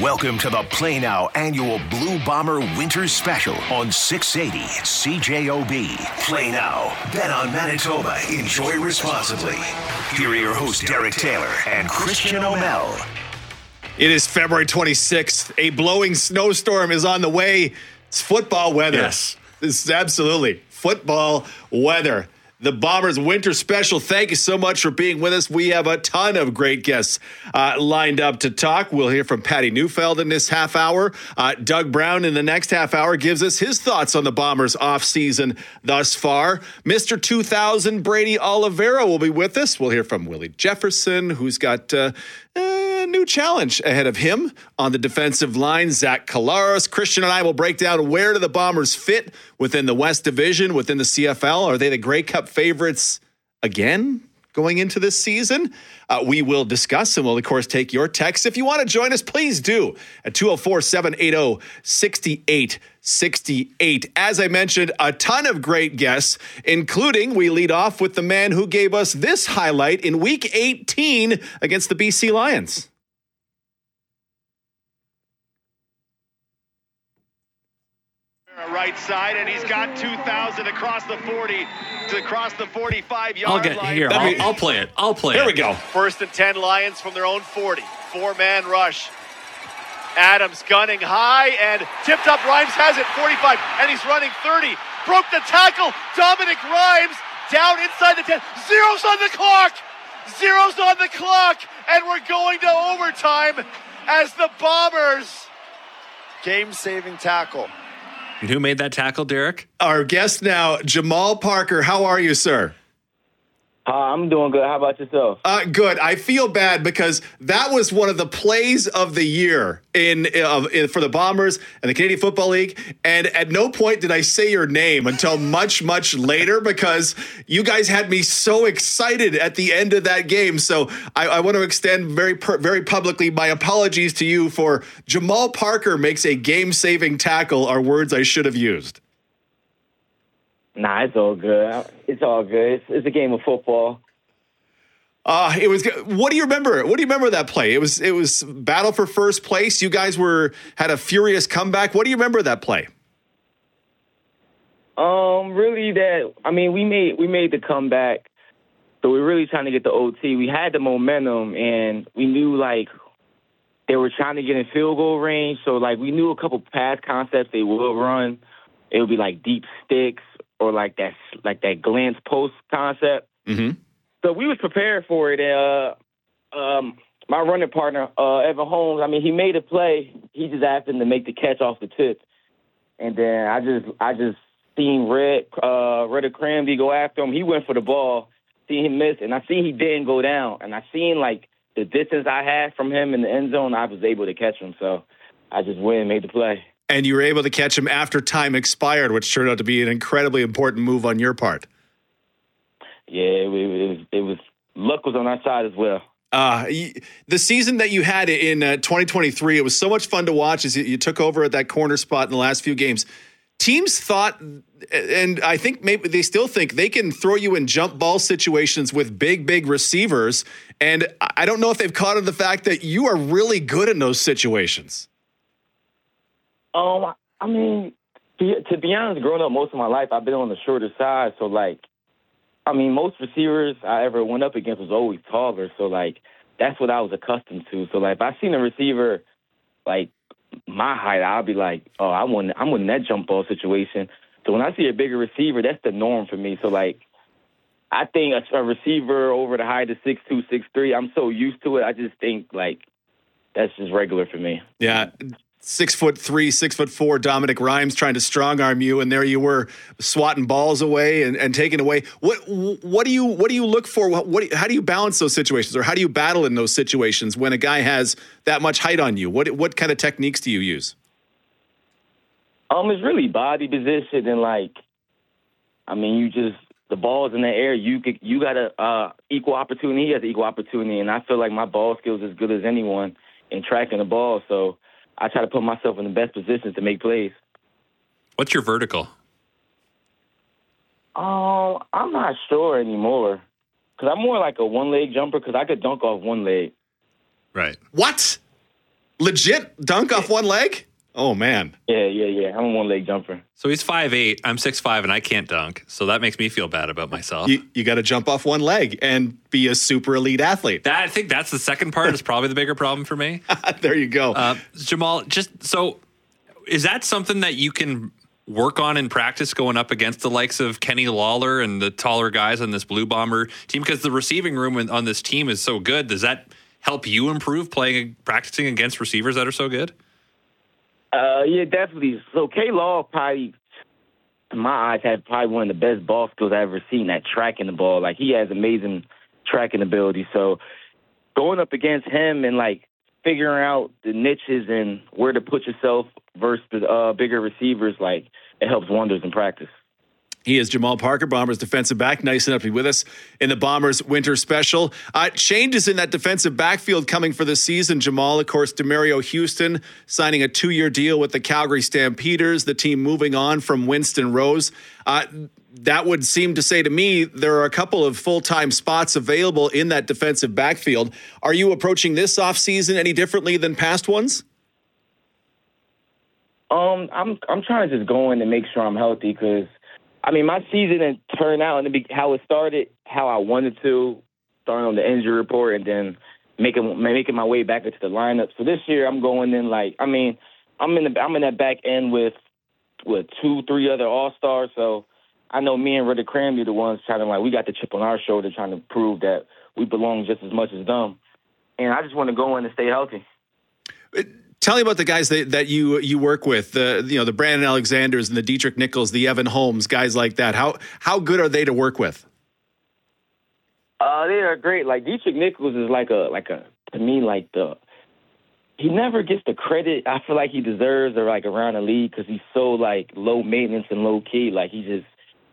Welcome to the Play Now annual Blue Bomber Winter Special on 680 CJOB. Play Now. Bet on Manitoba. Enjoy responsibly. Here are your hosts, Derek Taylor and Christian Aumell. It is February 26th. A blowing snowstorm is on the way. It's football weather. Yes. This is absolutely football weather. The Bombers Winter Special. Thank you so much for being with us. We have a ton of great guests uh, lined up to talk. We'll hear from Patty Neufeld in this half hour. Uh, Doug Brown in the next half hour gives us his thoughts on the Bombers offseason thus far. Mr. 2000 Brady Oliveira will be with us. We'll hear from Willie Jefferson, who's got. Uh, a new challenge ahead of him on the defensive line. Zach Collaros, Christian, and I will break down where do the Bombers fit within the West Division, within the CFL. Are they the Grey Cup favorites again going into this season? Uh, we will discuss and we'll, of course, take your texts. If you want to join us, please do at 204 780 6868. As I mentioned, a ton of great guests, including we lead off with the man who gave us this highlight in week 18 against the BC Lions. Right side, and he's got 2,000 across the 40 to across the 45 yard I'll get line. here. I'll, me- I'll play it. I'll play There it. Here we go. First and 10 Lions from their own 40. Four man rush. Adams gunning high and tipped up. Rhymes has it 45 and he's running 30. Broke the tackle. Dominique Rhymes down inside the 10. Zeros on the clock. Zeros on the clock. And we're going to overtime as the Bombers. Game saving tackle. And who made that tackle, Derek? Our guest now, Jamal Parker. How are you, sir? Hi, I'm doing good. How about yourself? Uh, good. I feel bad because that was one of the plays of the year in, uh, in for the Bombers and the Canadian Football League. And at no point did I say your name until much, much later because you guys had me so excited at the end of that game. So I, I want to extend very, very publicly my apologies to you for Jamal Parker makes a game-saving tackle. Are words I should have used. Nah, it's all good. It's all good. It's, it's a game of football. Uh, it was. What do you remember? What do you remember of that play? It was. It was battle for first place. You guys were had a furious comeback. What do you remember of that play? Um, really, that I mean, we made we made the comeback, so we're really trying to get the OT. We had the momentum, and we knew like they were trying to get in field goal range. So like we knew a couple pass concepts they would run. It would be like deep sticks or like that like that glance post concept. Mm-hmm. So we was prepared for it. Uh, um, my running partner, uh, Evan Holmes. I mean, he made a play. He just asked him to make the catch off the tip, and then I just, I just seen Red, uh, Red Kramdi go after him. He went for the ball, see him miss, and I seen he didn't go down, and I seen like the distance I had from him in the end zone. I was able to catch him, so I just went and made the play. And you were able to catch him after time expired, which turned out to be an incredibly important move on your part. Yeah, it, was- it was, luck was on our side as well. Uh, the season that you had in uh, 2023, it was so much fun to watch as you, took over at that corner spot in the last few games. Teams thought, and I think maybe they still think they can throw you in jump ball situations with big, big receivers. And I I don't know if they've caught on the fact that you are really good in those situations. Um, I mean, to be honest, growing up most of my life, I've been on the shorter side. So, like, I mean, most receivers I ever went up against was always taller. So, like, that's what I was accustomed to. So, like, if I seen a receiver like my height, I'll be like, oh, I want, I'm winning that jump ball situation. So when I see a bigger receiver, that's the norm for me. So, like, I think a, a receiver over the height of six two, six three, I'm so used to it. I just think like that's just regular for me. Yeah. Six foot three, six foot four, Dominique Rhymes trying to strong arm you, and there you were swatting balls away and, and taking away. What what do you what do you look for? What, what how do you balance those situations, or how do you battle in those situations when a guy has that much height on you? What what kind of techniques do you use? Um, it's really body position and like, I mean, you just the ball's in the air. You could you got a uh, equal opportunity. He has equal opportunity, and I feel like my ball skills as good as anyone in tracking the ball. So I try to put myself in the best position to make plays. What's your vertical? Um, I'm not sure anymore because I'm more like a one leg jumper because I could dunk off one leg. Right. What? Legit dunk off one leg? Oh man. Yeah, yeah, yeah. I'm a one leg jumper. So he's five eight. I'm six five, and I can't dunk. So that makes me feel bad about myself. You you got to jump off one leg and be a super elite athlete. that, I think that's the second part is probably the bigger problem for me. there you go. Uh, Jamal, just so is that something that you can work on in practice going up against the likes of Kenny Lawler and the taller guys on this Blue Bomber team? Because the receiving room on this team is so good. Does that help you improve playing practicing against receivers that are so good? Uh, yeah, definitely. So K Law probably, in my eyes, had probably one of the best ball skills I've ever seen. at tracking the ball, like he has amazing tracking ability. So going up against him and like figuring out the niches and where to put yourself versus the uh, bigger receivers, like it helps wonders in practice. He is Jamal Parker, Bombers defensive back. Nice enough to be with us in the Bombers winter special. Uh, changes in that defensive backfield coming for the season. Jamal, of course, Demerio Houston signing a two year deal with the Calgary Stampeders, the team moving on from Winston Rose. Uh, that would seem to say to me there are a couple of full time spots available in that defensive backfield. Are you approaching this offseason any differently than past ones? Um, I'm I'm trying to just go in and make sure I'm healthy because, I mean, my season didn't turn out and how it started how I wanted to, starting on the injury report and then making making my way back into the lineup. So this year I'm going in like I mean I'm in the I'm in that back end with with two three other all stars. So I know me and Redha Kramdi the ones trying to like we got the chip on our shoulder trying to prove that we belong just as much as them. And I just want to go in and stay healthy. Tell me about the guys that, that you you work with, the you know the Brandon Alexanders and the Deatrick Nichols, the Evan Holmes, guys like that. How how good are they to work with? Uh, they are great. Like Deatrick Nichols is like a like a to me like the he never gets the credit I feel like he deserves or like around the league because he's so like low maintenance and low key. Like he just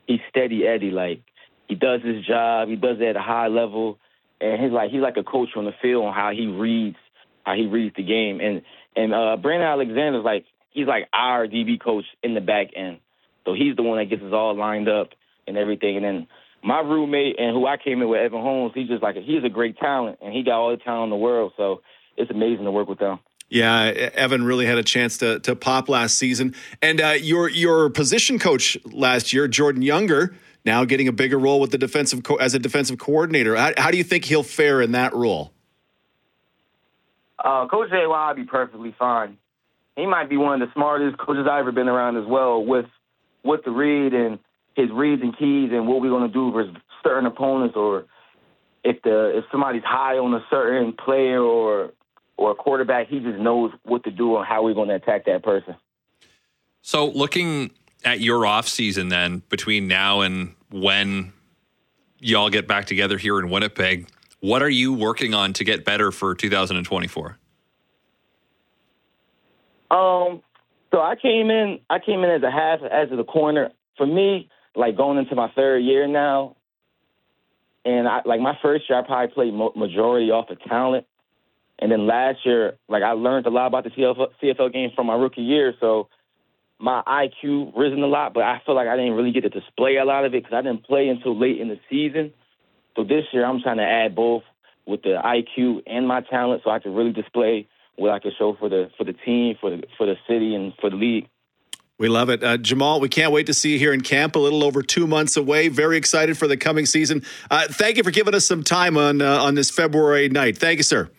he's steady Eddie. Like he does his job. He does it at a high level, and he's like he's like a coach on the field on how he reads how he reads the game. And and uh, Brandon Alexander's like he's like our DB coach in the back end. So he's the one that gets us all lined up and everything. And then my roommate and who I came in with, Evan Holmes, he's just like he's a great talent and he got all the talent in the world. So it's amazing to work with them. Yeah, Evan really had a chance to to pop last season, and uh, your your position coach last year, Jordan Younger, now getting a bigger role with the defensive co- as a defensive coordinator. How, how do you think he'll fare in that role? Uh, Coach Jay will be perfectly fine. He might be one of the smartest coaches I've ever been around as well with with the read and his reads and keys and what we're going to do versus certain opponents or if the if somebody's high on a certain player or or a quarterback, he just knows what to do and how we're going to attack that person. So looking at your off season then between now and when y'all get back together here in Winnipeg, what are you working on to get better for 2024? Um, so I came in. I came in as a half, as a corner. For me, like going into my third year now, and I like my first year, I probably played mo- majority off of talent, and then last year, like I learned a lot about the CFL, CFL game from my rookie year. So my IQ risen a lot, but I feel like I didn't really get to display a lot of it because I didn't play until late in the season. So this year, I'm trying to add both with the IQ and my talent, so I can really display what I can show for the for the team, for the for the city, and for the league. We love it. Uh, Jamal, we can't wait to see you here in camp a little over two months away. Very excited for the coming season. Uh, thank you for giving us some time on uh, on this February night. Thank you, sir.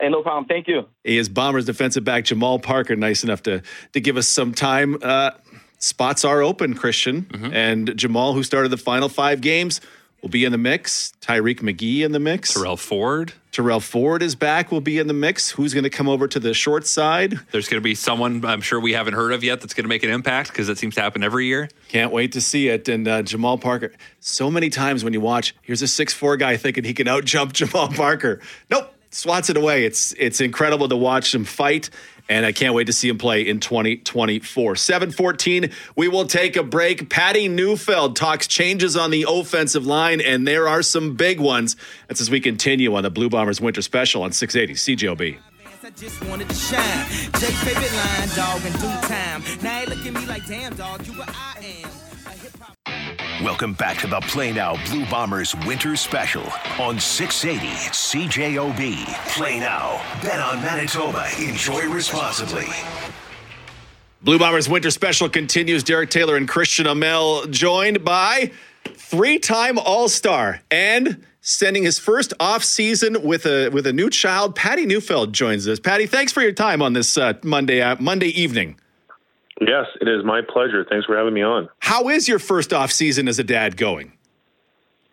Hey, no problem. Thank you. He is Bombers defensive back Jamal Parker, nice enough to to give us some time. Uh, spots are open, Christian. Mm-hmm. And Jamal, who started the final five games, will be in the mix. Tyreek McGee in the mix. Tyrell Ford. Tyrell Ford is back, will be in the mix. Who's going to come over to the short side? There's going to be someone I'm sure we haven't heard of yet that's going to make an impact because it seems to happen every year. Can't wait to see it. And uh, Jamal Parker, so many times when you watch, here's a six-four guy thinking he can outjump Jamal Parker. Nope, swats it away. It's it's incredible to watch him fight, and I can't wait to see him play in 2024. 714, we will take a break. Patty Neufeld talks changes on the offensive line, and there are some big ones. That's as we continue on the Blue Bombers Winter Special on 680 CJOB. I just wanted to shine. Jake favorite line, dog, in due time. Now they look at me like, damn, dog, you what I Welcome back to the Play Now Blue Bombers Winter Special on 680 CJOB. Play now. Bet on Manitoba. Enjoy responsibly. Blue Bombers Winter Special continues. Derek Taylor and Christian Aumell joined by three-time All-Star and sending his first off season with a with a new child. Patty Neufeld joins us. Patty, thanks for your time on this uh, Monday uh, Monday evening. Yes, it is my pleasure. Thanks for having me on. How is your first off season as a dad going?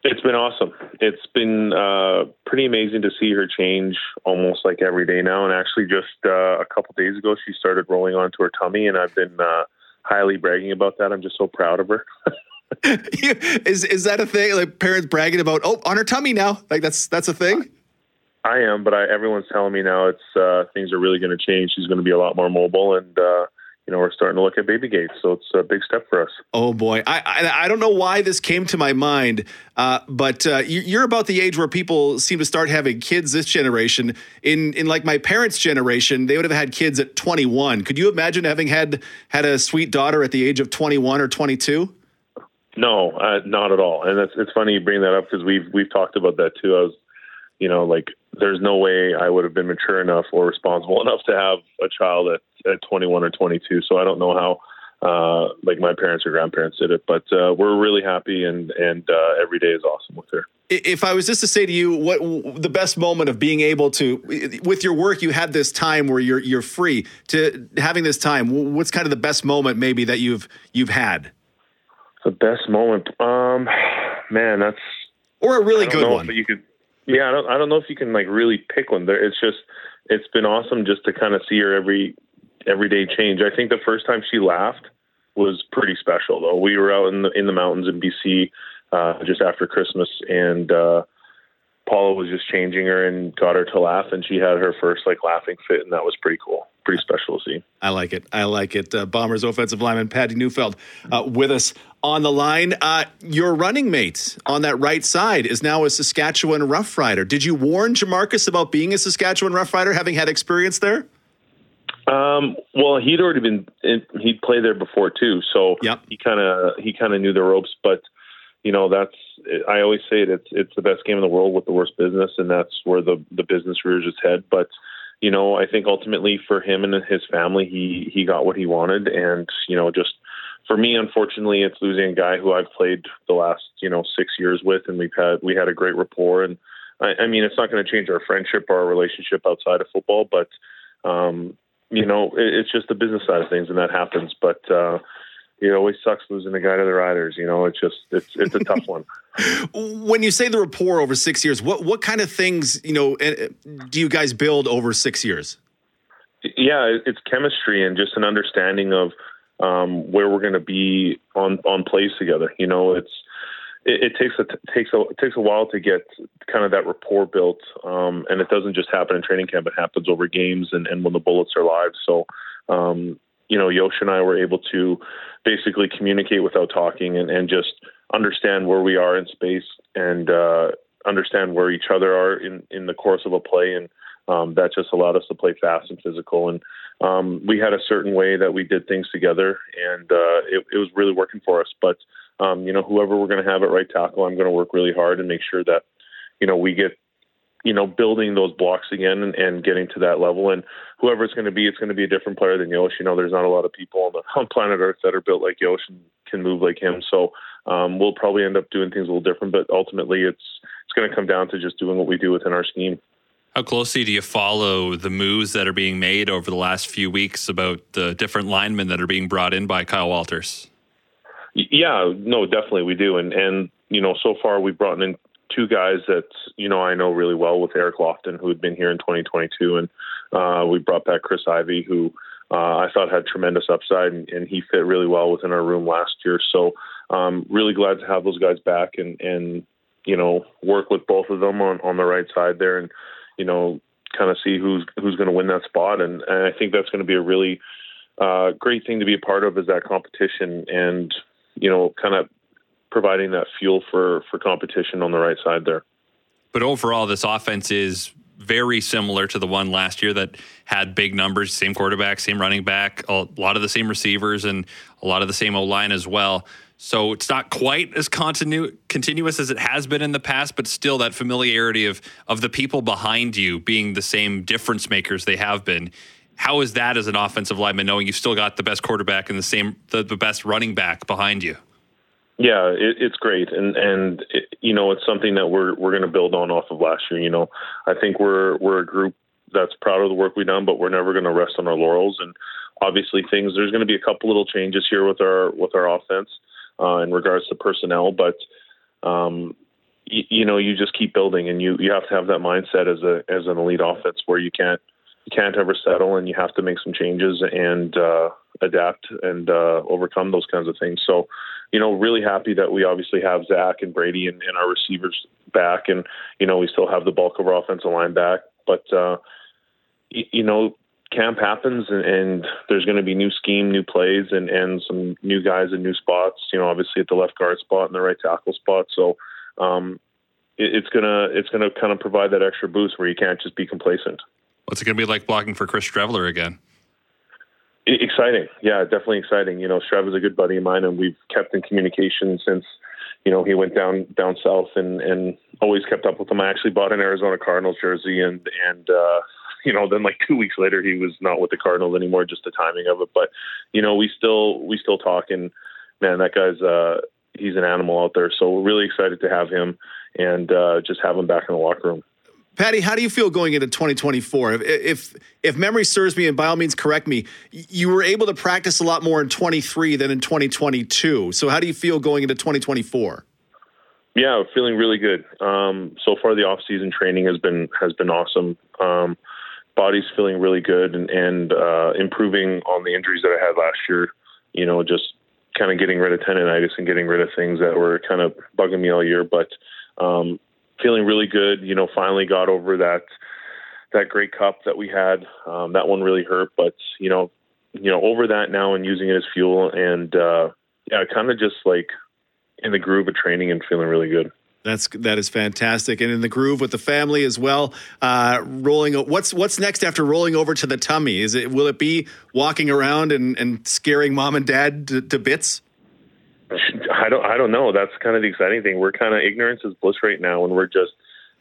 It's been awesome. It's been uh, pretty amazing to see her change almost like every day now. And actually, just uh, a couple days ago, she started rolling onto her tummy, and I've been uh, highly bragging about that. I'm just so proud of her. is is that a thing? Like parents bragging about, oh, on her tummy now? Like that's that's a thing. I am, but I, everyone's telling me now it's uh, things are really going to change. She's going to be a lot more mobile, and uh, you know we're starting to look at baby gates. So it's a big step for us. Oh boy, I I, I don't know why this came to my mind, uh, but uh, you, you're about the age where people seem to start having kids this generation. In in like my parents' generation, they would have had kids at 21. Could you imagine having had had a sweet daughter at the age of 21 or 22? No, uh, not at all. And it's it's funny you bring that up because we've we've talked about that too. I was, you know, like there's no way I would have been mature enough or responsible enough to have a child at at 21 or 22. So I don't know how. Uh, like my parents or grandparents did it, but uh, we're really happy, and and uh, every day is awesome with her. If I was just to say to you, what the best moment of being able to, with your work, you had this time where you're you're free to having this time. What's kind of the best moment maybe that you've you've had? The best moment, um, man, that's or a really good know one. But you could, yeah, I don't, I don't know if you can like really pick one. There, it's just, it's been awesome just to kind of see her every everyday change. I think the first time she laughed was pretty special, though. We were out in the in the mountains in BC uh, just after Christmas, and uh, Paula was just changing her and got her to laugh, and she had her first like laughing fit, and that was pretty cool, pretty special to see. I like it. I like it. Uh, Bombers offensive lineman Patty Neufeld uh, with us on the line. Uh, your running mate on that right side is now a Saskatchewan Rough Rider. Did you warn Jermarcus about being a Saskatchewan Rough Rider, having had experience there? Um, well, he'd already been he'd played there before too, so yep. he kind of he kind of knew the ropes. But you know, that's I always say it, it's it's the best game in the world with the worst business, and that's where the the business rears its head. But you know, I think ultimately for him and his family, he he got what he wanted, and you know, just for me, unfortunately, it's losing a guy who I've played the last you know six years with, and we've had we had a great rapport, and I, I mean, it's not going to change our friendship or our relationship outside of football, but um, you know, it, it's just the business side of things, and that happens. But uh, it always sucks losing a guy to the Riders. You know, it's just it's it's a tough one. when you say the rapport over six years, what what kind of things you know do you guys build over six years? Yeah, it's chemistry and just an understanding of um, where we're going to be on on plays together. You know, it's it, it takes a takes a it takes a while to get kind of that rapport built, um, and it doesn't just happen in training camp. It happens over games and, and when the bullets are live. So, um, you know, Yosh and I were able to basically communicate without talking and, and just understand where we are in space and uh, understand where each other are in in the course of a play, and um, that just allowed us to play fast and physical. And um, we had a certain way that we did things together, and uh, it, it was really working for us. But um, you know, whoever we're going to have at right tackle, I'm going to work really hard and make sure that, you know, we get, you know, building those blocks again and, and getting to that level. And whoever it's going to be, it's going to be a different player than Yosh. You know, there's not a lot of people on, the, on planet Earth that are built like Yosh and can move like him. So um, we'll probably end up doing things a little different, but ultimately it's it's going to come down to just doing what we do within our scheme. How closely do you follow the moves that are being made over the last few weeks about the different linemen that are being brought in by Kyle Walters? Yeah, no, definitely we do, and and you know, so far we've brought in two guys that you know I know really well with Eric Lofton, who had been here in 2022, and uh, we brought back Chris Ivy, who uh, I thought had tremendous upside, and, and he fit really well within our room last year. So, um, really glad to have those guys back and and you know work with both of them on on the right side there, and you know kind of see who's who's going to win that spot, and, and I think that's going to be a really uh, great thing to be a part of is that competition and you know, kind of providing that fuel for for competition on the right side there. But overall, this offense is very similar to the one last year that had big numbers, same quarterback, same running back, a lot of the same receivers, and a lot of the same O line as well. So it's not quite as continu- continuous as it has been in the past, but still that familiarity of of the people behind you being the same difference makers they have been. How is that as an offensive lineman, knowing you've still got the best quarterback and the same the, the best running back behind you? Yeah, it, it's great, and and it, you know it's something that we're we're going to build on off of last year. You know, I think we're we're a group that's proud of the work we've done, but we're never going to rest on our laurels. And obviously, things there's going to be a couple little changes here with our with our offense uh, in regards to personnel, but um, y- you know, you just keep building, and you you have to have that mindset as a as an elite offense where you can't you can't ever settle, and you have to make some changes and uh, adapt and uh, overcome those kinds of things. So, you know, really happy that we obviously have Zach and Brady and, and our receivers back, and you know, we still have the bulk of our offensive line back, but. Uh, y- you know, camp happens and, and there's going to be new scheme, new plays, and and some new guys in new spots. You know, obviously at the left guard spot and the right tackle spot. So um, it, it's gonna it's gonna kind of provide that extra boost where you can't just be complacent. What's it going to be like blocking for Chris Streveler again? Exciting, yeah, definitely exciting. You know, Strev is a good buddy of mine, and we've kept in communication since. You know, he went down down south and and always kept up with him. I actually bought an Arizona Cardinals jersey, and and uh, you know, then like two weeks later, he was not with the Cardinals anymore. Just the timing of it, but you know, we still we still talk, and man, that guy's uh, he's an animal out there. So we're really excited to have him and uh, just have him back in the locker room. Patty, how do you feel going into 2024? If, if if memory serves me, and by all means correct me, you were able to practice a lot more in 23 than in 2022. So how do you feel going into 2024? Yeah, feeling really good. Um, so far, the off-season training has been has been awesome. Um, body's feeling really good and, and uh, improving on the injuries that I had last year. You know, just kind of getting rid of tendonitis and getting rid of things that were kind of bugging me all year. But um, feeling really good. You know, finally got over that that Grey Cup that we had. Um, that one really hurt, but you know, you know, over that now and using it as fuel and uh, yeah, kind of just like in the groove of training and feeling really good. That's that is fantastic, and in the groove with the family as well. Uh, rolling, what's what's next after rolling over to the tummy? Is it will it be walking around and, and scaring mom and dad to, to bits? I don't I don't know. That's kind of the exciting thing. We're kind of ignorance is bliss right now, and we're just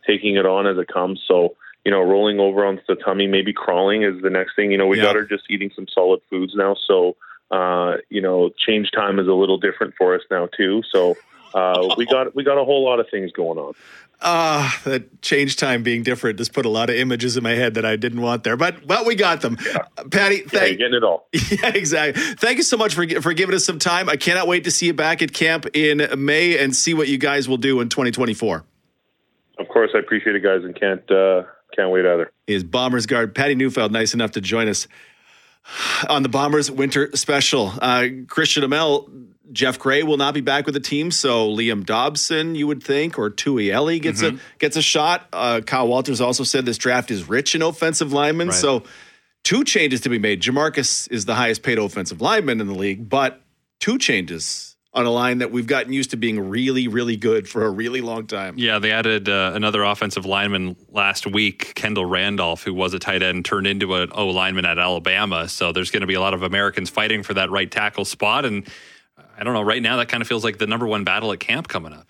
taking it on as it comes. So you know, rolling over onto the tummy, maybe crawling is the next thing. You know, we Yeah. got her just eating some solid foods now, so uh, you know, change time is a little different for us now too. So uh, we got we got a whole lot of things going on. Ah, that change time being different just put a lot of images in my head that I didn't want there, but but we got them. Patty, Yeah, you're thank getting it all. yeah, exactly. Thank you so much for for giving us some time. I cannot wait to see you back at camp in May and see what you guys will do in 2024. Of course, I appreciate it, guys, and can't uh, can't wait either. Is Bombers guard Patty Neufeld nice enough to join us on the Bombers Winter Special? Uh, Christian Aumell, Jeff Gray will not be back with the team, so Liam Dobson, you would think, or Tui Eli gets a gets a shot. Uh, Kyle Walters also said this draft is rich in offensive linemen, Right. so two changes to be made. Jermarcus is the highest paid offensive lineman in the league, but two changes on a line that we've gotten used to being really, really good for a really long time. Yeah, they added uh, another offensive lineman last week, Kendall Randolph, who was a tight end, turned into an O lineman at Alabama. So there's going to be a lot of Americans fighting for that right tackle spot. And I don't know, right now, that kind of feels like the number one battle at camp coming up.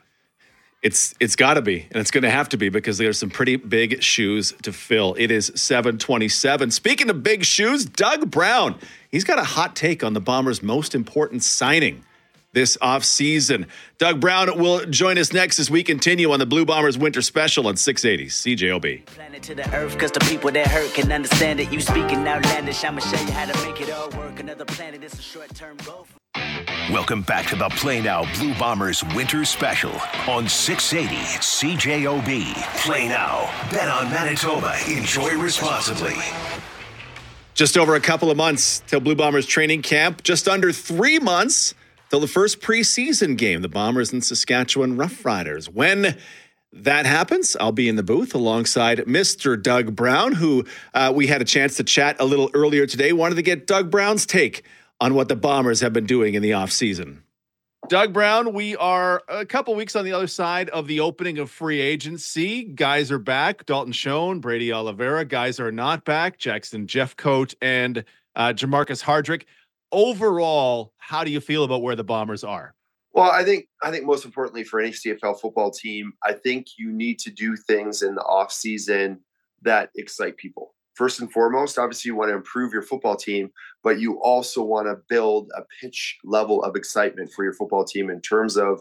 It's it's got to be, and it's going to have to be because there's some pretty big shoes to fill. It is 727. Speaking of big shoes, Doug Brown, he's got a hot take on the Bombers' most important signing this offseason. Doug Brown will join us next as we continue on the Blue Bombers Winter Special on 680 CJOB. Planet to the earth, cause the people that hurt can understand it. You speaking outlandish, I'ma show you how to make it all work. Another planet is a short term goal. Welcome back to the Play Now Blue Bombers Winter Special on 680 CJOB. Play now. Bet on Manitoba. Enjoy responsibly. Just over a couple of months till Blue Bombers training camp. Just under three months till the first preseason game, the Bombers and Saskatchewan Roughriders. When that happens, I'll be in the booth alongside Mr. Doug Brown, who uh, we had a chance to chat a little earlier today. Wanted to get Doug Brown's take on what the Bombers have been doing in the offseason. Doug Brown, we are a couple weeks on the other side of the opening of free agency. Guys are back. Dalton Schoen, Brady Oliveira. Guys are not back. Jackson Jeffcoat and uh, Jermarcus Hardrick. Overall, how do you feel about where the Bombers are? Well, I think I think most importantly for any CFL football team, I think you need to do things in the off season that excite people. First and foremost, obviously you want to improve your football team, but you also want to build a pitch level of excitement for your football team in terms of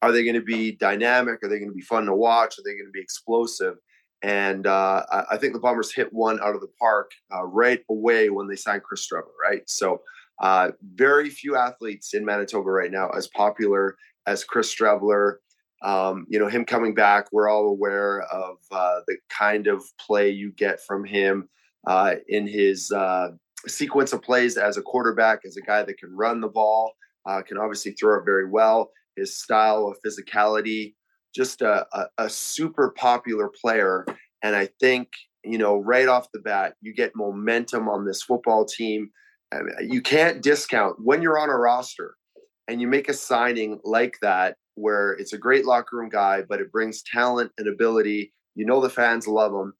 are they going to be dynamic? Are they going to be fun to watch? Are they going to be explosive? And uh, I, think the Bombers hit one out of the park uh, right away when they signed Chris Streveler, right? So uh, very few athletes in Manitoba right now as popular as Chris Streveler. Um, you know, him coming back, we're all aware of uh, the kind of play you get from him uh, in his uh, sequence of plays as a quarterback, as a guy that can run the ball, uh, can obviously throw it very well. His style of physicality, just a, a, a super popular player. And I think, you know, right off the bat, you get momentum on this football team. You can't discount when you're on a roster and you make a signing like that where it's a great locker room guy, but it brings talent and ability. You know the fans love him.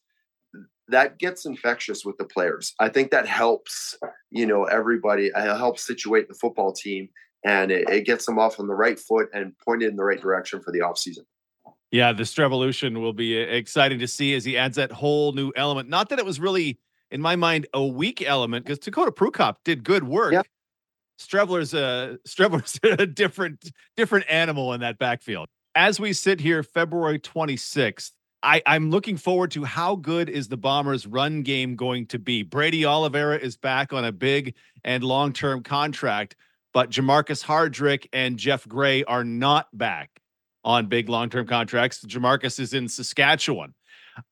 That gets infectious with the players. I think that helps, you know, everybody. It helps situate the football team, and it, it gets them off on the right foot and pointed in the right direction for the offseason. Yeah, this revolution will be uh, exciting to see as he adds that whole new element. Not that it was really, in my mind, a weak element because Dakota Prukop did good work. Streveler's a Streveler's a different different animal in that backfield. As we sit here, February 26th, I, I'm looking forward to how good is the Bombers' run game going to be. Brady Oliveira is back on a big and long term contract, but Jermarcus Hardrick and Jeff Gray are not back on big long term contracts. Jermarcus is in Saskatchewan.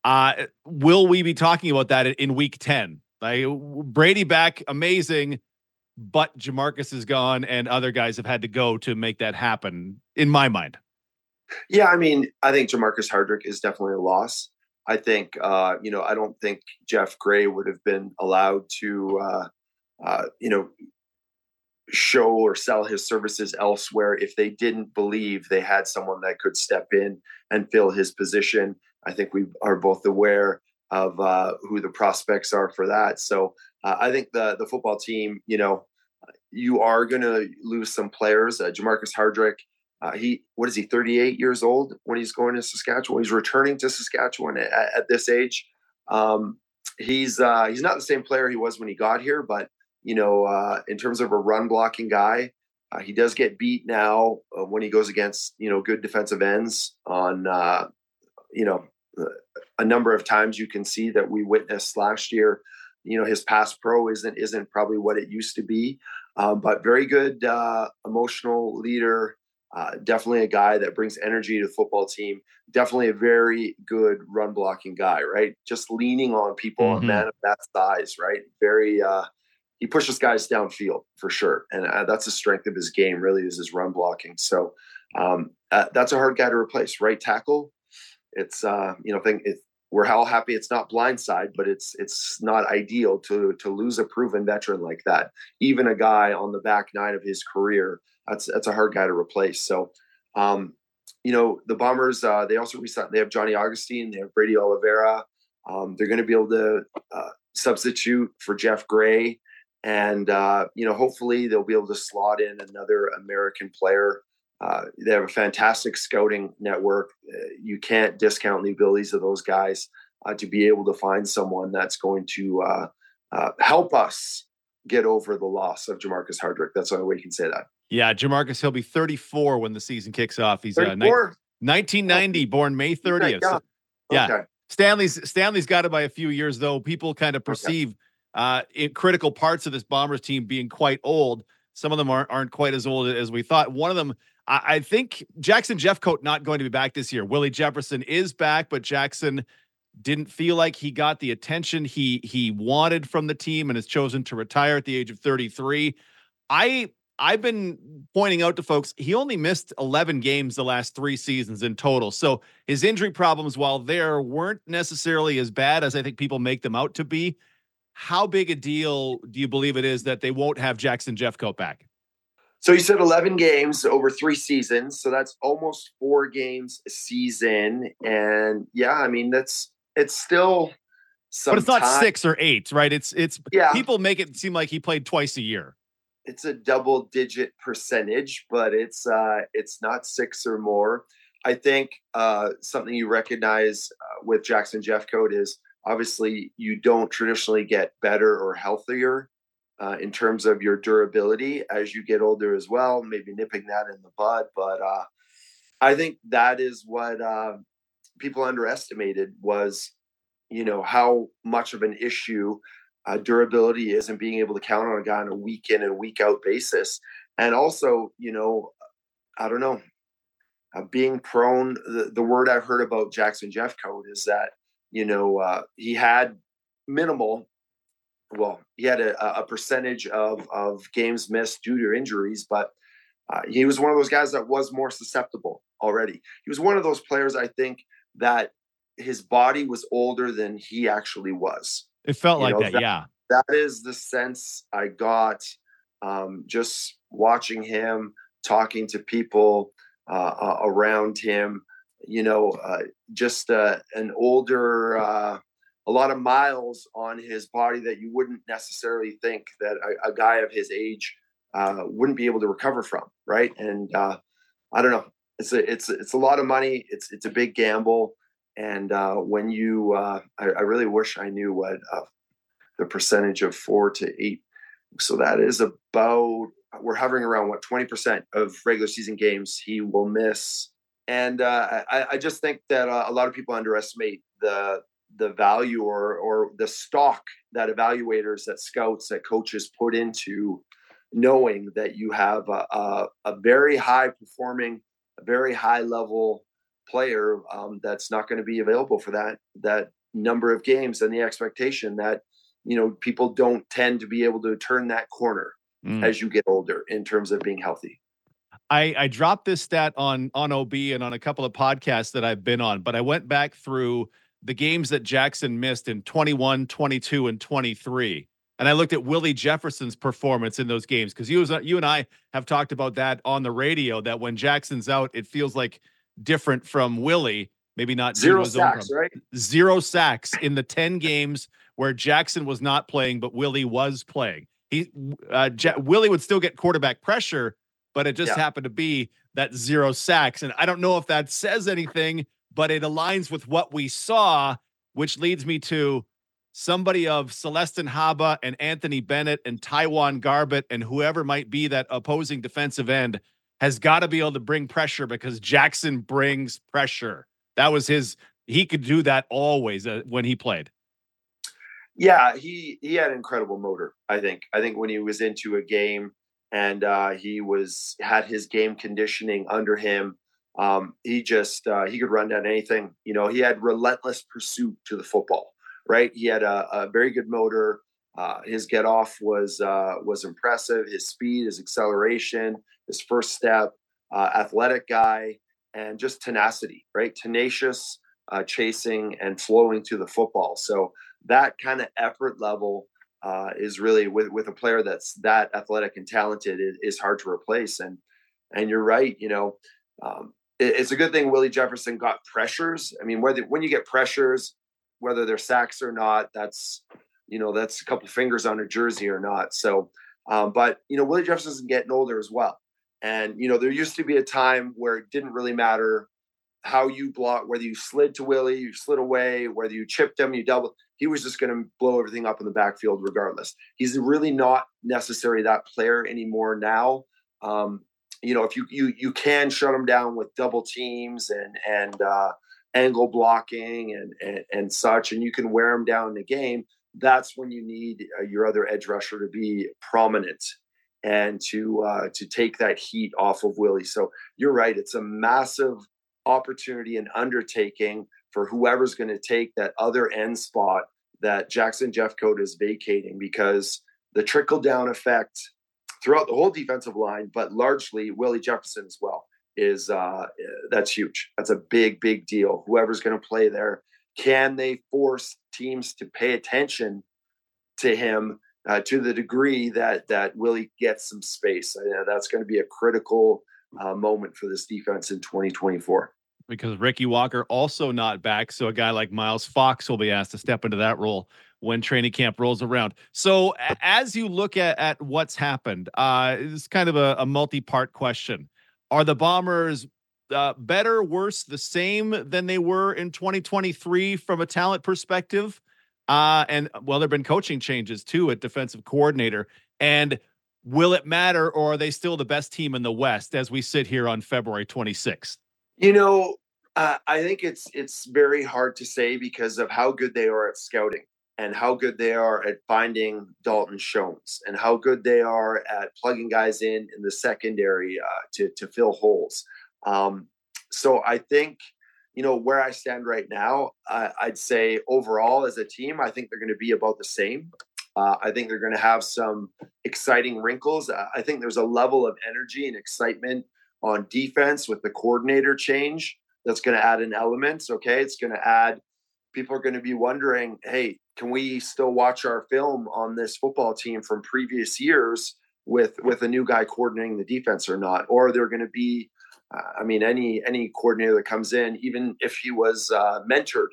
Uh, will we be talking about that in week 10? Like Brady back, amazing but Jermarcus is gone and other guys have had to go to make that happen, in my mind. Yeah, I mean, I think Jermarcus Hardrick is definitely a loss. I think, uh, you know, I don't think Jeff Gray would have been allowed to, uh, uh, you know, show or sell his services elsewhere if they didn't believe they had someone that could step in and fill his position. I think we are both aware of uh, who the prospects are for that. So uh, I think the the football team, you know, you are going to lose some players. Uh, Jermarcus Hardrick, uh, he what is he? 38 years old when he's going to Saskatchewan. He's returning to Saskatchewan at, at this age. Um, he's uh, he's not the same player he was when he got here, but you know, uh, in terms of a run blocking guy, uh, he does get beat now uh, when he goes against you know good defensive ends on uh, you know a number of times you can see that we witnessed last year. You know, his past pro isn't isn't probably what it used to be, um, but very good uh, emotional leader. Uh, definitely a guy that brings energy to the football team. Definitely a very good run blocking guy, right? Just leaning on people, mm-hmm. a man of that size, right? Very, uh, he pushes guys downfield for sure, and uh, that's the strength of his game. Really, is his run blocking. So um, uh, that's a hard guy to replace. Right tackle, it's uh, you know, thing. It, we're all happy it's not blindside, but it's it's not ideal to to lose a proven veteran like that. Even a guy on the back nine of his career, that's that's a hard guy to replace. So, um, you know, the Bombers uh, they also reset. They have Johnny Augustine, they have Brady Oliveira. Um, they're going to be able to uh, substitute for Jeff Gray, and uh, you know, hopefully they'll be able to slot in another American player uh, they have a fantastic scouting network. Uh, you can't discount the abilities of those guys uh, to be able to find someone that's going to uh, uh, help us get over the loss of Jermarcus Hardrick. That's the only way you can say that. Yeah, Jermarcus, he'll be 34 when the season kicks off. He's 1990, born May 30th. So, yeah. Okay. Stanley's Stanley's got it by a few years, though. People kind of perceive okay. critical parts of this Bombers team being quite old. Some of them aren't aren't quite as old as we thought. One of them I, I think Jackson Jeffcoat not going to be back this year. Willie Jefferson is back, but Jackson didn't feel like he got the attention he he wanted from the team and has chosen to retire at the age of 33. I I've been pointing out to folks he only missed 11 games the last 3 seasons in total. So his injury problems while there weren't necessarily as bad as I think people make them out to be. How big a deal do you believe it is that they won't have Jackson Jeffcoat back? So you said 11 games over three seasons. So that's almost four games a season. And yeah, I mean, that's, it's still, but it's not time. six or eight, right? It's, it's, yeah. people make it seem like he played twice a year. it's a double digit percentage, but it's uh, it's not six or more. I think uh, something you recognize uh, with Jackson Jeffcoat is obviously you don't traditionally get better or healthier uh, in terms of your durability as you get older as well. Maybe nipping that in the bud, but uh, I think that is what uh, people underestimated was, you know, how much of an issue uh, durability is and being able to count on a guy on a week in and week out basis. And also, you know, I don't know, uh, being prone. The, the, word I've heard about Jackson Jeffcoat is that you know uh, he had minimal. Well, he had a, a, percentage of of games missed due to injuries, but uh, he was one of those guys that was more susceptible already. He was one of those players, I think, that his body was older than he actually was. It felt you like know, that, that, yeah. That is the sense I got um, just watching him, talking to people uh, uh, around him. You know, uh, just uh, an older, uh, a lot of miles on his body that you wouldn't necessarily think that a, a guy of his age uh, wouldn't be able to recover from, right? And I don't know. It's a it's it's a lot of money. It's it's a big gamble. And when you, I, I, really wish I knew what the percentage of four to eight. So that is about we're hovering around what 20% of regular season games he will miss. And uh, I, I, just think that uh, a lot of people underestimate the the value or or the stock that evaluators, that scouts, that coaches put into knowing that you have a, a, a very high performing, a very high level player um, that's not going to be available for that that number of games, and the expectation that you know people don't tend to be able to turn that corner mm. as you get older in terms of being healthy. I, I dropped this stat on on OB and on a couple of podcasts that I've been on, but I went back through the games that Jackson missed in 21, 22, and 23. And I looked at Willie Jefferson's performance in those games because you, you and I have talked about that on the radio that when Jackson's out, it feels like different from Willie. Maybe not zero sacks, right? Zero sacks in the 10 games where Jackson was not playing, but Willie was playing he uh, J- Willie would still get quarterback pressure, but it just yeah. happened to be that zero sacks. And I don't know if that says anything, but it aligns with what we saw, which leads me to somebody of Celestin Haba and Anthony Bennett and Taiwan Garbutt and whoever might be that opposing defensive end has got to be able to bring pressure because Jackson brings pressure. That was his. He could do that always uh, when he played. Yeah, he he had incredible motor. I think. I think when he was into a game and uh, he was had his game conditioning under him, um, he just uh, he could run down anything. You know, he had relentless pursuit to the football. Right, he had a, a very good motor. Uh, his get off was uh, was impressive. His speed, his acceleration, his first step, uh, athletic guy, and just tenacity. Right, tenacious, uh, chasing and flowing to the football. So that kind of effort level uh, is really with with a player that's that athletic and talented is, is hard to replace. And and you're right, you know, um, it's a good thing Willie Jefferson got pressures. I mean, whether when you get pressures, whether they're sacks or not, that's you know that's a couple fingers on a jersey or not. So, um, but you know, Willie Jefferson's getting older as well. And you know, there used to be a time where it didn't really matter how you block, whether you slid to Willie, you slid away, whether you chipped him, you doubled. He was just going to blow everything up in the backfield regardless. He's really not necessarily that player anymore now. Um, you know, if you you you can shut them down with double teams and and uh, angle blocking and, and and such, and you can wear them down in the game. That's when you need uh, your other edge rusher to be prominent and to uh, to take that heat off of Willie. So you're right; it's a massive opportunity and undertaking for whoever's going to take that other end spot that Jackson Jeffcoat is vacating because the trickle down effect throughout the whole defensive line, but largely Willie Jefferson as well, is uh, that's huge. That's a big, big deal. Whoever's going to play there, can they force teams to pay attention to him uh, to the degree that that Willie gets some space? Uh, that's going to be a critical uh, moment for this defense in 2024 because Ricky Walker also not back. So a guy like Miles Fox will be asked to step into that role when training camp rolls around. So as you look at, at what's happened, uh, it's kind of a, a multi-part question. Are the Bombers uh, better, worse, the same than they were in 2023 from a talent perspective? Uh, and well, there have been coaching changes too at defensive coordinator. And will it matter, or are they still the best team in the West as we sit here on February 26th? You know, uh, I think it's it's very hard to say because of how good they are at scouting and how good they are at finding Dalton Schoen's and how good they are at plugging guys in in the secondary uh, to to fill holes. Um, so I think you know where I stand right now. Uh, I'd say overall as a team, I think they're going to be about the same. Uh, I think they're going to have some exciting wrinkles. I think there's a level of energy and excitement on defense with the coordinator change that's going to add an element. Okay, it's going to add. People are going to be wondering, hey, can we still watch our film on this football team from previous years with with a new guy coordinating the defense or not? Or are they're going to be, uh, I mean, any any coordinator that comes in, even if he was uh, mentored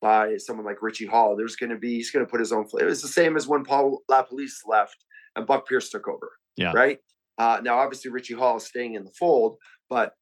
by someone like Richie Hall, there's going to be he's going to put his own flavor. It's the same as when Paul LaPolice left and Buck Pierce took over. Yeah. Right. Uh, now, obviously, Richie Hall is staying in the fold, but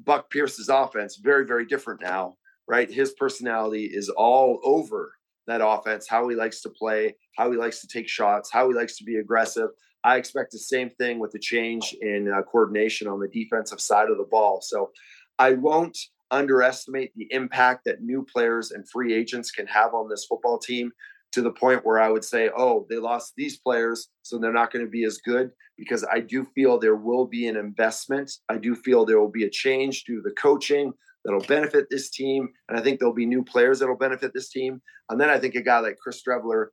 Buck Pierce's offense very, very different now. Right. His personality is all over that offense, how he likes to play, how he likes to take shots, how he likes to be aggressive. I expect the same thing with the change in uh, coordination on the defensive side of the ball. So I won't underestimate the impact that new players and free agents can have on this football team to the point where I would say, oh, they lost these players, so they're not going to be as good. Because I do feel there will be an investment. I do feel there will be a change due to the coaching that'll benefit this team. And I think there'll be new players that'll benefit this team. And then I think a guy like Chris Streveler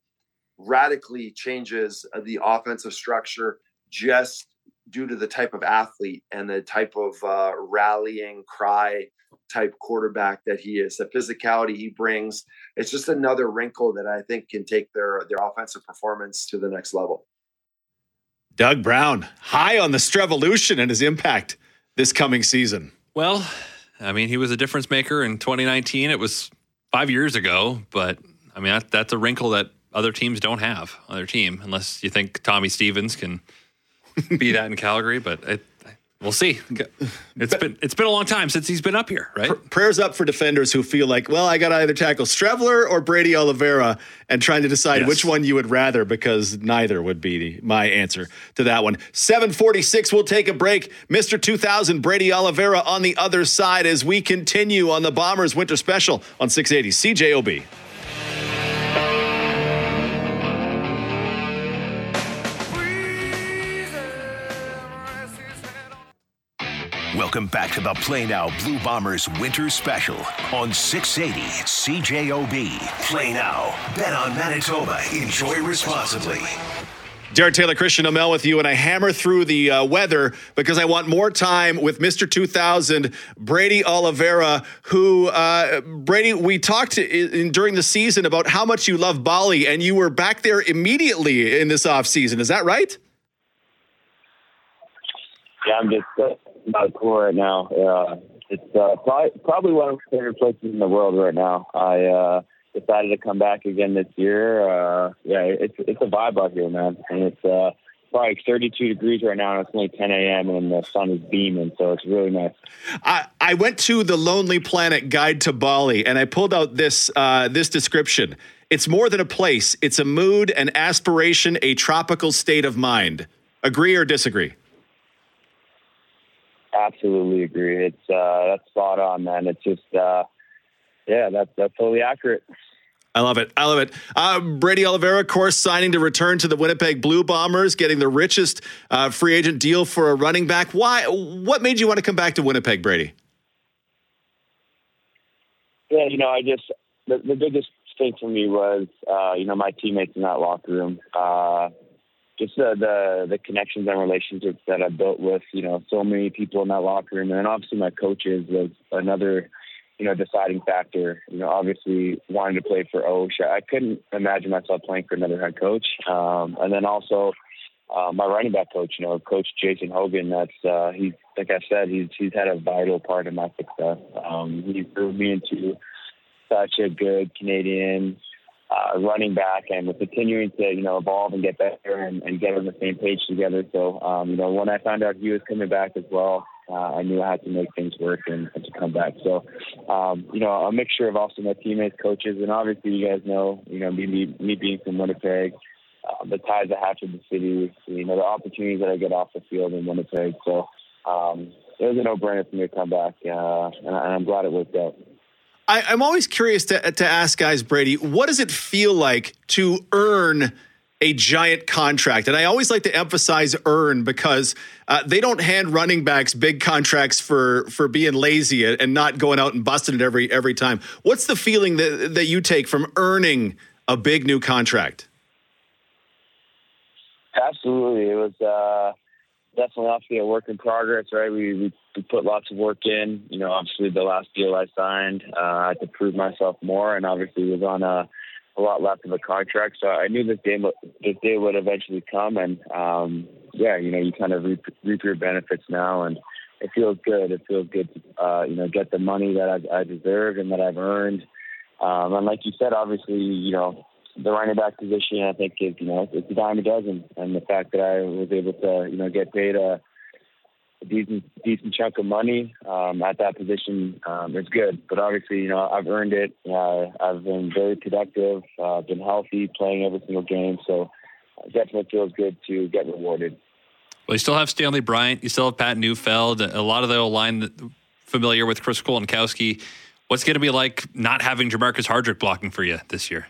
radically changes the offensive structure just due to the type of athlete and the type of uh, rallying cry type quarterback that he is, the physicality he brings. It's just another wrinkle that I think can take their their offensive performance to the next level. Doug Brown, high on the Strevolution and his impact this coming season. Well, I mean, he was a difference maker in 2019. It was five years ago, but I mean, that, that's a wrinkle that other teams don't have on their team, unless you think Tommy Stevens can be that in Calgary. But it, We'll see. It's been it's been a long time since he's been up here, right? Prayers up for defenders who feel like, well, I got to either tackle Streveler or Brady Oliveira, and trying to decide yes. which one you would rather, because neither would be my answer to that one. Seven forty six. We'll take a break. Mister Two Thousand Brady Oliveira on the other side as we continue on the Bombers Winter Special on six eighty CJOB. Welcome back to the Play Now Blue Bombers Winter Special on 680 CJOB. Play now. Bet on Manitoba. Enjoy responsibly. Derek Taylor, Christian Aumell with you, and I hammer through the uh, weather because I want more time with Mr. 2000, Brady Oliveira, who, uh, Brady, we talked in, during the season about how much you love Bali, and you were back there immediately in this offseason. Is that right? Yeah, I'm just uh, about cool right now. Uh, it's uh, probably probably one of my favorite places in the world right now. I uh, decided to come back again this year. Uh, yeah, it's it's a vibe out here, man, and it's uh, probably 32 degrees right now, and it's only 10 a.m. and the sun is beaming, so it's really nice. I, I went to the Lonely Planet Guide to Bali, and I pulled out this uh, this description. It's more than a place; it's a mood, an aspiration, a tropical state of mind. Agree or disagree? Absolutely agree. It's uh, that's spot on, man. It's just uh, yeah, that's that's totally accurate. I love it. I love it. Uh, Brady Oliveira, of course, signing to return to the Winnipeg Blue Bombers, getting the richest uh, free agent deal for a running back. Why? What made you want to come back to Winnipeg, Brady? Yeah, you know, I just the, the biggest thing for me was, uh, you know, my teammates in that locker room. Just the, the the connections and relationships that I built with you know so many people in that locker room, and then obviously my coaches was another you know deciding factor. You know, obviously wanting to play for O'Shea, I couldn't imagine myself playing for another head coach, um, and then also. Uh, my running back coach, you know, Coach Jason Hogan. That's uh, like I said, he's he's had a vital part in my success. Um, he grew me into such a good Canadian uh, running back, and we're continuing to you know evolve and get better and, and get on the same page together. So um, you know when I found out he was coming back as well, uh, I knew I had to make things work and, and to come back. So um, you know a mixture of also my teammates, coaches, and obviously you guys know you know me me, me being from Winnipeg. Uh, the ties I have to the city, you know, the opportunities that I get off the field in Winnipeg. So um, it was a no-brainer for me to come back, uh, and, I, and I'm glad it worked out. I, am always curious to, to ask guys, Brady, what does it feel like to earn a giant contract? And I always like to emphasize earn because uh, they don't hand running backs big contracts for for being lazy and not going out and busting it every every time. What's the feeling that that you take from earning a big new contract? Absolutely, it was. Uh definitely obviously a work in progress, right? We, we, put lots of work in. You know, obviously the last deal I signed, uh, I had to prove myself more, and obviously was on a, a lot left of a contract. So I knew this day this day would eventually come, and um, yeah, you know, you kind of reap, reap your benefits now, and it feels good. It feels good to uh, you know get the money that I, I deserve and that I've earned. Um, and like you said, obviously, you know, the running back position, I think, is you know it's a dime a dozen, and the fact that I was able to you know get paid a, decent decent chunk of money um, at that position um, is good. But obviously, you know I've earned it. Uh, I've been very productive, uh, been healthy, playing every single game, so it definitely feels good to get rewarded. Well, you still have Stanley Bryant, you still have Pat Neufeld, a lot of the line familiar with Chris Kolankowski. What's going to be like not having Jermarcus Hardrick blocking for you this year?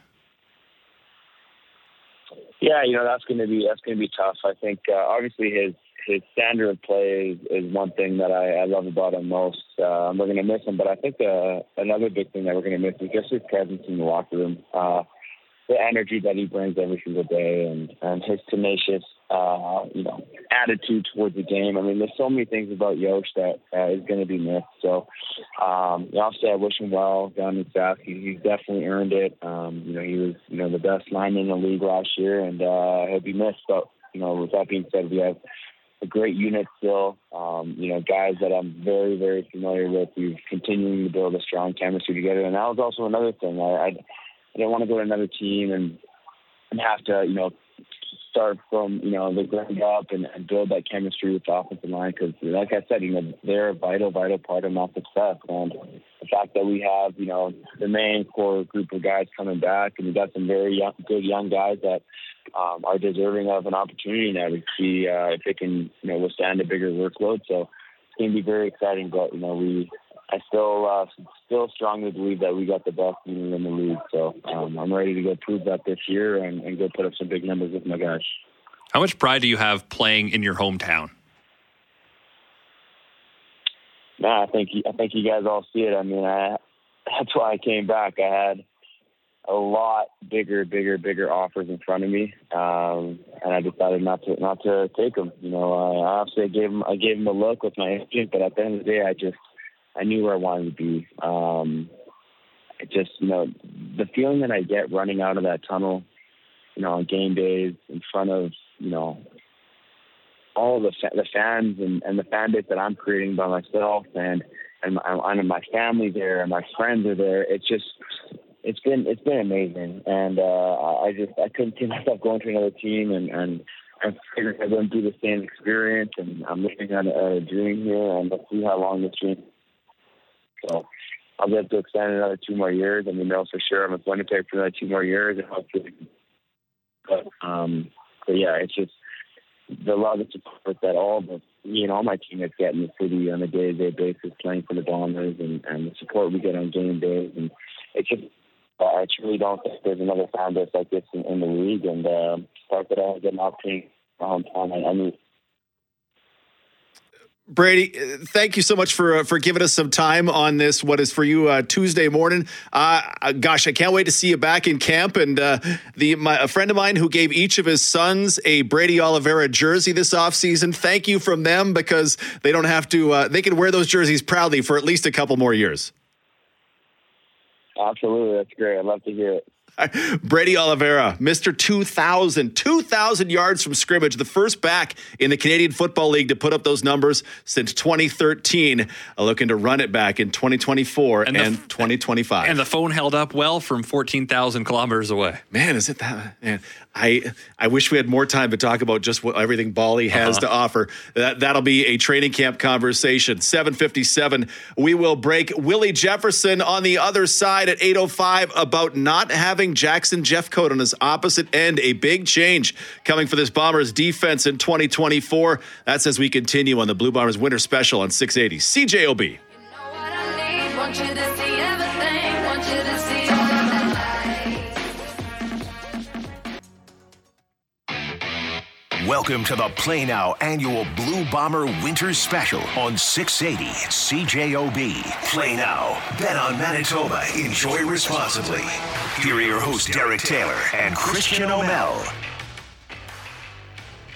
Yeah, you know that's going to be that's going to be tough. I think uh, obviously his his standard of play is, is one thing that I, I love about him most. Uh, we're going to miss him, but I think uh, another big thing that we're going to miss is just his presence in the locker room. Uh, the energy that he brings every single day and, and his tenacious, uh, you know, attitude towards the game. I mean, there's so many things about Yosh that uh, is going to be missed. So, um, obviously, I wish him well down in South. He, he's definitely earned it. Um, you know, he was, you know, the best lineman in the league last year, and uh, he'll be missed. But, you know, with that being said, we have a great unit still. Um, you know, guys that I'm very, very familiar with. We've continuing to build a strong chemistry together, and that was also another thing. I, I I didn't want to go to another team and and have to, you know, start from you know the ground up and, and build that chemistry with the offensive line because, like I said, you know they're a vital, vital part of my success. And the fact that we have you know the main core group of guys coming back, and we got some very young, good young guys that um, are deserving of an opportunity now to see uh, if they can you know withstand a bigger workload. So it's going to be very exciting. But you know we I still uh, still strongly believe that we got the best unit in the league. So um, I'm ready to go prove that this year and, and, go put up some big numbers with my guys. How much pride do you have playing in your hometown? Nah, I think I think you guys all see it. I mean, I, that's why I came back. I had a lot bigger, bigger, bigger offers in front of me, um, and I decided not to not to take them. You know, I obviously gave them I gave them a look with my agent, but at the end of the day, I just I knew where I wanted to be. Um, just, you know, the feeling that I get running out of that tunnel, you know, on game days in front of, you know, all the fa- the fans and, and the fan base that I'm creating by myself and and my, and my family there and my friends are there. It's just it's been it's been amazing, and uh, I just I couldn't see myself going to another team and and I figured I wouldn't do the same experience, and I'm living on a, a dream here, and let's see how long this dream so I'll be to extend another two more years. I mean, know for sure I'm to pay for another two more years, and hopefully. But um, but yeah, it's just the love and support that all the me and all my teammates get in the city on a day to day basis, playing for the Bombers, and and the support we get on game days, and it's just. I truly don't think there's another fan base like this in, in the league, and uh, the that I get an opportunity my hometown, I, I mean, Brady, thank you so much for uh, for giving us some time on this. What is for you uh, Tuesday morning? Uh, uh, gosh, I can't wait to see you back in camp. And uh, the my, a friend of mine who gave each of his sons a Brady Oliveira jersey this offseason. Thank you from them because they don't have to. Uh, they can wear those jerseys proudly for at least a couple more years. Absolutely, that's great. I'd love to hear it. Brady Oliveira, Mr. 2000, 2,000 yards from scrimmage, the first back in the Canadian Football League to put up those numbers since 2013. Looking to run it back in 2024 and, and 2025. And the phone held up well from 14,000 kilometers away. Man, is it that? Man, I I wish we had more time to talk about just what everything Bali has uh-huh. to offer. That that'll be a training camp conversation. 757. We will break Willie Jefferson on the other side at 805 about not having Jackson Jeffcoat on his opposite end. A big change coming for this Bombers defense in 2024. That's as we continue on the Blue Bombers Winter Special on 680 CJOB. You know Welcome to the Play Now annual Blue Bomber Winter Special on 680 CJOB. Play Now, bet on Manitoba, enjoy responsibly. Here are your hosts, Derek Taylor and Christian Aumell.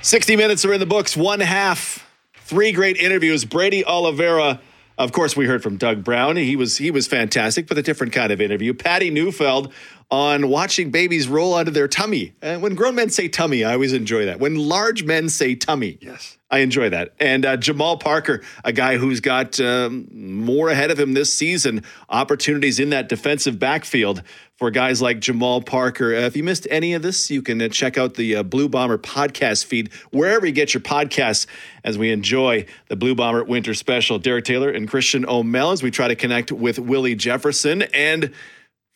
60 minutes are in the books, one half, three great interviews. Brady Oliveira. Of course, we heard from Doug Brown. He was he was fantastic, but a different kind of interview. Patty Neufeld on watching babies roll out of their tummy. And when grown men say tummy, I always enjoy that. When large men say tummy, yes, I enjoy that. And uh, Jamal Parker, a guy who's got um, more ahead of him this season, opportunities in that defensive backfield for guys like Jamal Parker. Uh, if you missed any of this, you can uh, check out the uh, Blue Bomber podcast feed wherever you get your podcasts as we enjoy the Blue Bomber Winter Special. Derek Taylor and Christian Aumell as we try to connect with Willie Jefferson and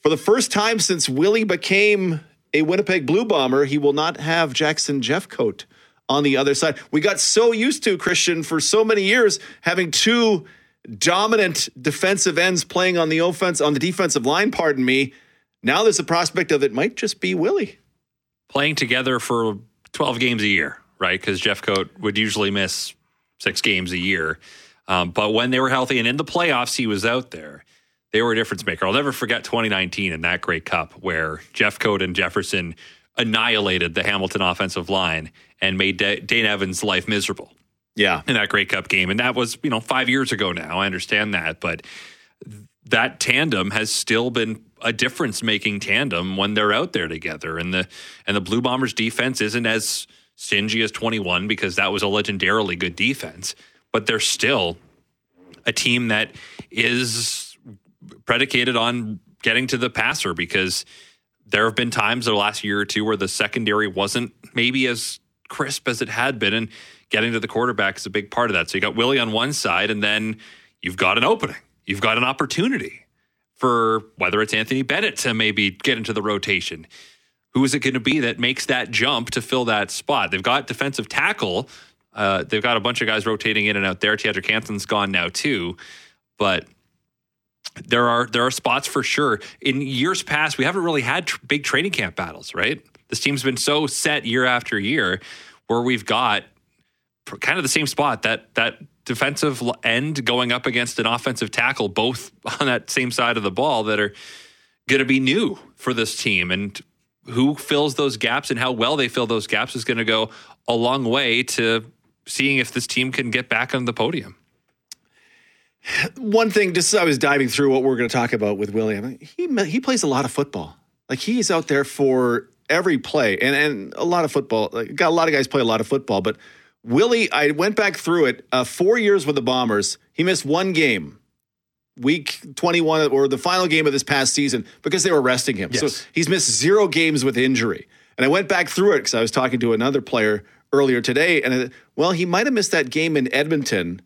for the first time since Willie became a Winnipeg Blue Bomber, he will not have Jackson Jeffcoat on the other side. We got so used to, Christian, for so many years, having two dominant defensive ends playing on the offense, on the defensive line, pardon me. Now there's a prospect of it might just be Willie. Playing together for 12 games a year, right? Because Jeffcoat would usually miss six games a year. Um, but when they were healthy and in the playoffs, he was out there they were a difference maker. I'll never forget 2019 in that Grey Cup where Jeffcoat and Jefferson annihilated the Hamilton offensive line and made Dane Evans' life miserable. Yeah. In that Grey Cup game. And that was, you know, five years ago now. I understand that. But that tandem has still been a difference making tandem when they're out there together. And the and the Blue Bombers defense isn't as stingy as 21 because that was a legendarily good defense. But they're still a team that is predicated on getting to the passer because there have been times the last year or two where the secondary wasn't maybe as crisp as it had been, and getting to the quarterback is a big part of that. So you got Willie on one side, and then you've got an opening, you've got an opportunity for whether it's Anthony Bennett to maybe get into the rotation. Who is it going to be that makes that jump to fill that spot? They've got defensive tackle. Uh, they've got a bunch of guys rotating in and out there. Teodrick Hanson's gone now too, but there are there are spots for sure. In years past, we haven't really had tr- big training camp battles, right? This team's been so set year after year, where we've got kind of the same spot that that defensive end going up against an offensive tackle, both on that same side of the ball, that are going to be new for this team, and who fills those gaps and how well they fill those gaps is going to go a long way to seeing if this team can get back on the podium. One thing, just as I was diving through what we're going to talk about with William, he he plays a lot of football. Like he's out there for every play, and and a lot of football. Like, got a lot of guys play a lot of football, but Willie, I went back through it. Uh, four years with the Bombers, he missed one game, week twenty one, or the final game of this past season because they were resting him. Yes. So he's missed zero games with injury. And I went back through it because I was talking to another player earlier today, and I, well, he might have missed that game in Edmonton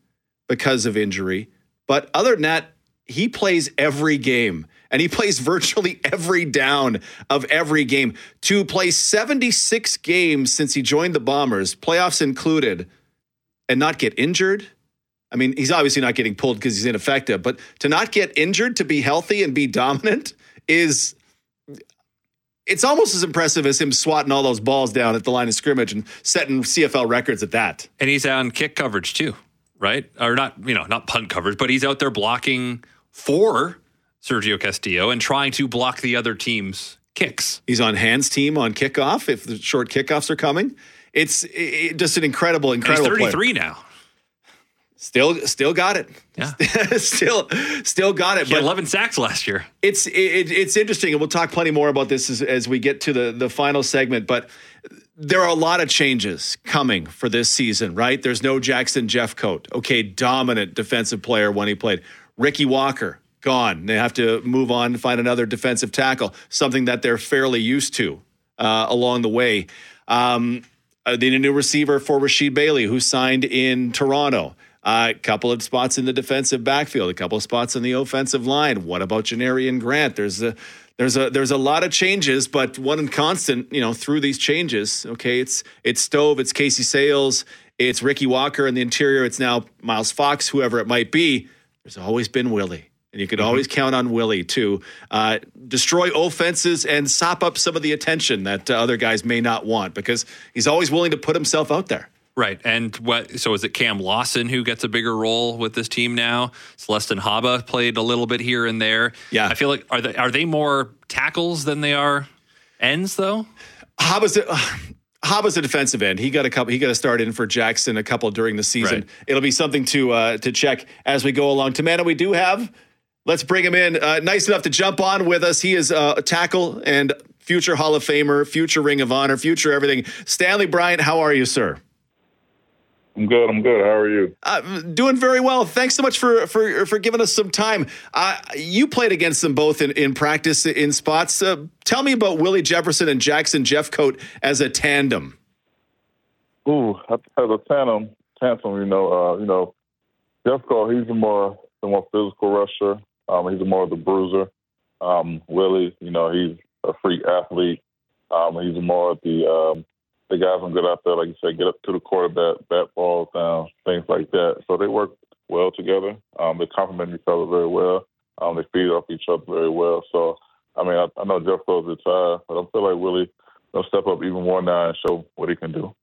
because of injury but other than that, he plays every game and he plays virtually every down of every game. To play 76 games since he joined the Bombers, playoffs included, and not get injured. I mean, he's obviously not getting pulled because he's ineffective, but to not get injured, to be healthy and be dominant is it's almost as impressive as him swatting all those balls down at the line of scrimmage and setting CFL records at that. And he's on kick coverage too right? Or not, you know, not punt coverage, but he's out there blocking for Sergio Castillo and trying to block the other team's kicks. He's on hands team on kickoff if the short kickoffs are coming. It's it, just an incredible, incredible. And he's 33 player. now. Still, still got it. Yeah, still, still got it. He but eleven sacks last year. It's it, it's interesting, and we'll talk plenty more about this as, as we get to the the final segment. But there are a lot of changes coming for this season, right? There's no Jackson Jeffcoat. Okay, dominant defensive player when he played. Ricky Walker gone. They have to move on and find another defensive tackle, something that they're fairly used to uh, along the way. Um, uh, they need a new receiver for Rasheed Bailey, who signed in Toronto. A uh, couple of spots in the defensive backfield, a couple of spots in the offensive line. What about Janarion Grant? There's a there's a there's a lot of changes, but one constant, you know, through these changes. Okay, it's it's Stove, it's Casey Sayles, it's Ricky Walker in the interior. It's now Miles Fox, whoever it might be. There's always been Willie. And you could mm-hmm. always count on Willie to uh, destroy offenses and sop up some of the attention that uh, other guys may not want because he's always willing to put himself out there. Right. And what so is it Cam Lawson who gets a bigger role with this team now? Celestin Haba played a little bit here and there. Yeah. I feel like are they are they more tackles than they are ends though? Haba's a, Haba's a defensive end. He got a couple he got a start in for Jackson a couple during the season. Right. It'll be something to uh, to check as we go along. To Tamana, we do have Let's bring him in. Uh, nice enough to jump on with us. He is uh, a tackle and future Hall of Famer, future Ring of Honor, future everything. Stanley Bryant, how are you, sir? I'm good. I'm good. How are you? Uh, doing very well. Thanks so much for for for giving us some time. Uh, you played against them both in, in practice in spots. Uh, tell me about Willie Jefferson and Jackson Jeffcoat as a tandem. Ooh, as a tandem, tandem. You know, uh, you know, Jeffcoat. He's a more the more physical rusher. Um, he's more of the bruiser. Um, Willie, you know, he's a freak athlete. Um, he's more of the um, the guys who get out there, like you said, get up to the quarterback, bat balls down, things like that. So they work well together. Um, they complement each other very well. Um, they feed off each other very well. So, I mean, I, I know Jeffcoat's retired, but I feel like Willie will step up even more now and show what he can do.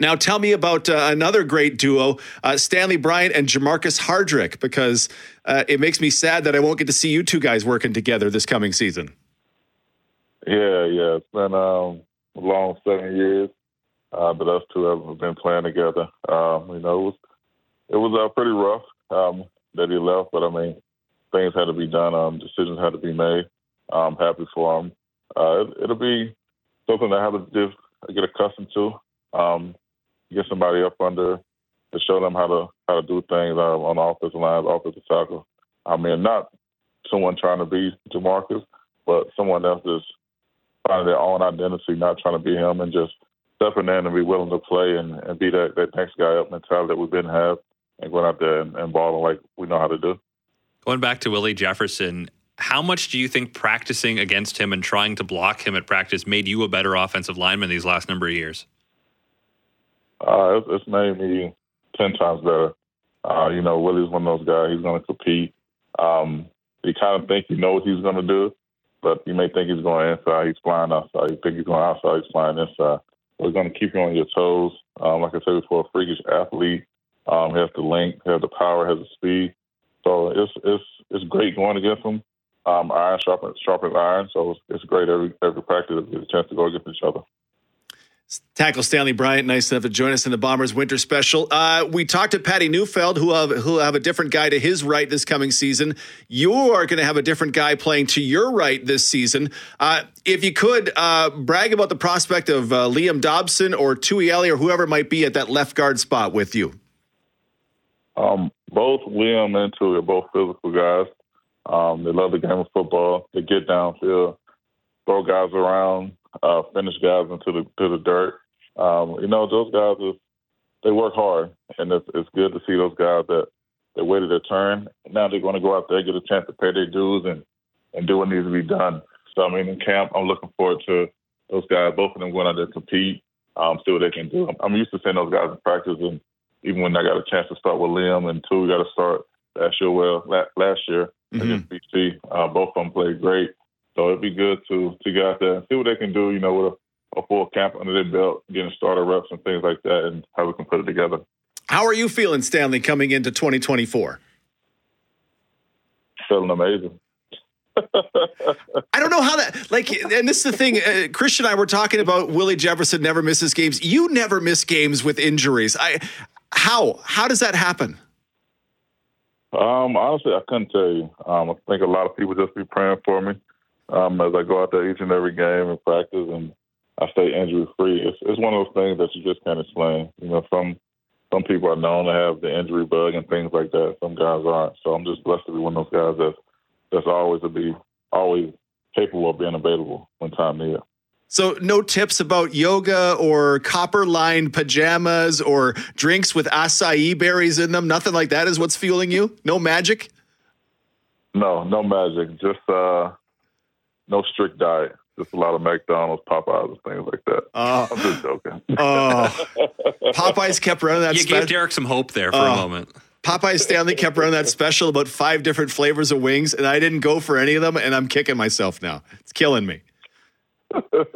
Now, tell me about uh, another great duo, uh, Stanley Bryant and Jermarcus Hardrick, because uh, it makes me sad that I won't get to see you two guys working together this coming season. Yeah, yeah, it's been um, long seven years uh, but us two have been playing together. Um, you know, it was it was uh, pretty rough um, that he left, but I mean, things had to be done. Um, decisions had to be made. I'm happy for him. Uh, it, will be something I have to just get accustomed to. Um, get somebody up under to show them how to how to do things uh, on the offensive line, offensive tackle. I mean, not someone trying to be Jermarcus, but someone else is finding their own identity, not trying to be him, and just stepping in and be willing to play and, and be that, that next guy up mentality that we've been have and going out there and, and balling like we know how to do. Going back to Willie Jefferson, how much do you think practicing against him and trying to block him at practice made you a better offensive lineman these last number of years? Uh, it's, it's made me ten times better. Uh, you know, Willie's one of those guys. He's going to compete. Um, you kind of think you know what he's going to do, but you may think he's going inside. He's flying outside. You think he's going outside. He's flying inside. We're going to keep you on your toes. Um, like I said before, a freakish athlete. Um, has the length, has the power, has the speed. So it's it's it's great going against him. Um, iron sharpens sharpens iron, so it's, it's great every every practice get a chance to go against each other. Tackle Stanley Bryant, nice enough to join us in the Bombers Winter Special. Uh, we talked to Patty Neufeld, who have who have a different guy to his right this coming season. You are going to have a different guy playing to your right this season. Uh, if you could uh, brag about the prospect of uh, Liam Dobson or Tui Eli or whoever might be at that left guard spot with you. Um, both Liam and Tui are both physical guys. Um, they love the game of football. They get downfield, throw guys around uh, finish guys into the to the dirt. Um, you know, those guys is they work hard, and it's, it's good to see those guys that they waited their turn. Now they're going to go out there, get a chance to pay their dues, and and do what needs to be done. So I mean, in camp, I'm looking forward to those guys, both of them going out there to compete, um, see what they can do. I'm used to seeing those guys in practice, and even when I got a chance to start with Liam and Tui, we got to start last year. Well, last year mm-hmm. against BC, uh, both of them played great. So it'd be good to to get out there and see what they can do, you know, with a, a full camp under their belt, getting starter reps and things like that, and how we can put it together. How are you feeling, Stanley, coming into 2024? Feeling amazing. I don't know how that like, and this is the thing. Uh, Christian and I were talking about Willie Jefferson never misses games. You never miss games with injuries. I how how does that happen? Um, honestly, I couldn't tell you. Um, I think a lot of people just be praying for me um, as I go out there each and every game and practice, and I stay injury free. It's it's one of those things that you just can't explain. You know, some some people are known to have the injury bug and things like that. Some guys aren't. So I'm just blessed to be one of those guys that's that's always to be always capable of being available when time needs. So, no tips about yoga or copper lined pajamas or drinks with acai berries in them? Nothing like that is what's fueling you? No magic? No, no magic. Just uh, no strict diet. Just a lot of McDonald's, Popeyes, and things like that. Uh, I'm just joking. Oh, Popeyes kept running that. You spe- gave Derek some hope there for uh, a moment. Popeye Stanley kept running that special about five different flavors of wings, and I didn't go for any of them, and I'm kicking myself now. It's killing me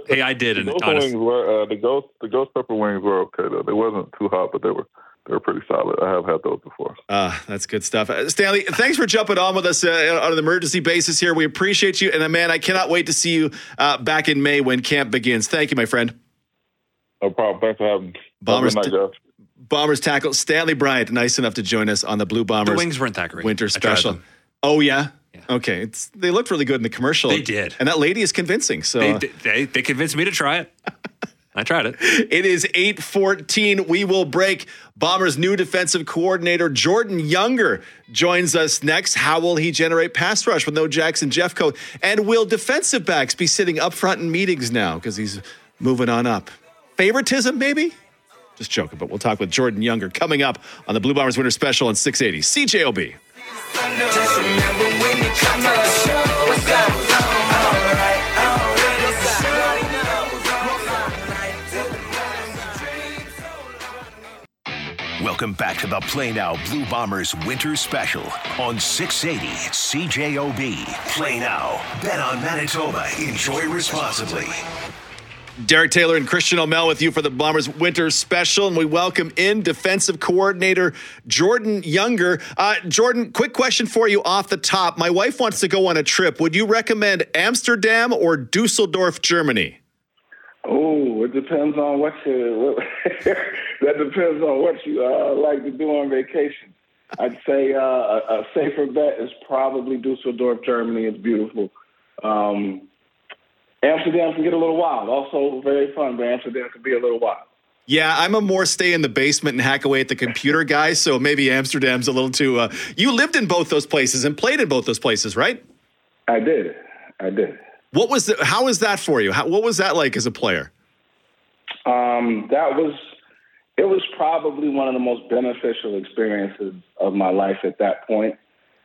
hey, I did. And wings were uh, the ghost the ghost pepper wings were okay though. They wasn't too hot, but they were they were pretty solid. I have had those before. Ah, uh, that's good stuff. Uh, Stanley, thanks for jumping on with us uh, on an emergency basis here. We appreciate you, and uh, man, I cannot wait to see you uh, back in May when camp begins. Thank you, my friend. No problem. Thanks for having me. Bombers. Night, Bombers tackle Stanley Bryant, nice enough to join us on the Blue Bombers. The wings weren't that great. Winter special. Oh yeah, Okay, it's they looked really good in the commercial. They did, and that lady is convincing. So they they, they convinced me to try it. I tried it. It is 8:14. We will break. Bombers' new defensive coordinator Jordan Younger joins us next. How will he generate pass rush with no Jackson Jeffcoat? And will defensive backs be sitting up front in meetings now because he's moving on up? Favoritism, maybe? Just joking, but we'll talk with Jordan Younger coming up on the Blue Bombers Winter Special on 680 CJOB. Welcome back to the Play Now Blue Bombers Winter Special on 680 CJOB. Play Now. Bet on Manitoba. Enjoy responsibly. Derek Taylor and Christian Aumell with you for the Bombers Winter Special, and we welcome in defensive coordinator Jordan Younger. Uh, Jordan, quick question for you off the top. My wife wants to go on a trip. Would you recommend Amsterdam or Dusseldorf, Germany? Oh, it depends on what you. that depends on what you uh, like to do on vacation. I'd say uh, a, a, safer bet is probably Dusseldorf, Germany. It's beautiful. Um, Amsterdam can get a little wild. Also very fun, but Amsterdam can be a little wild. Yeah, I'm a more stay in the basement and hack away at the computer guy. So maybe Amsterdam's a little too. Uh, you lived in both those places and played in both those places, right? I did. I did. What was the, how was that for you? How, what was that like as a player? Um, that was it was probably one of the most beneficial experiences of my life at that point.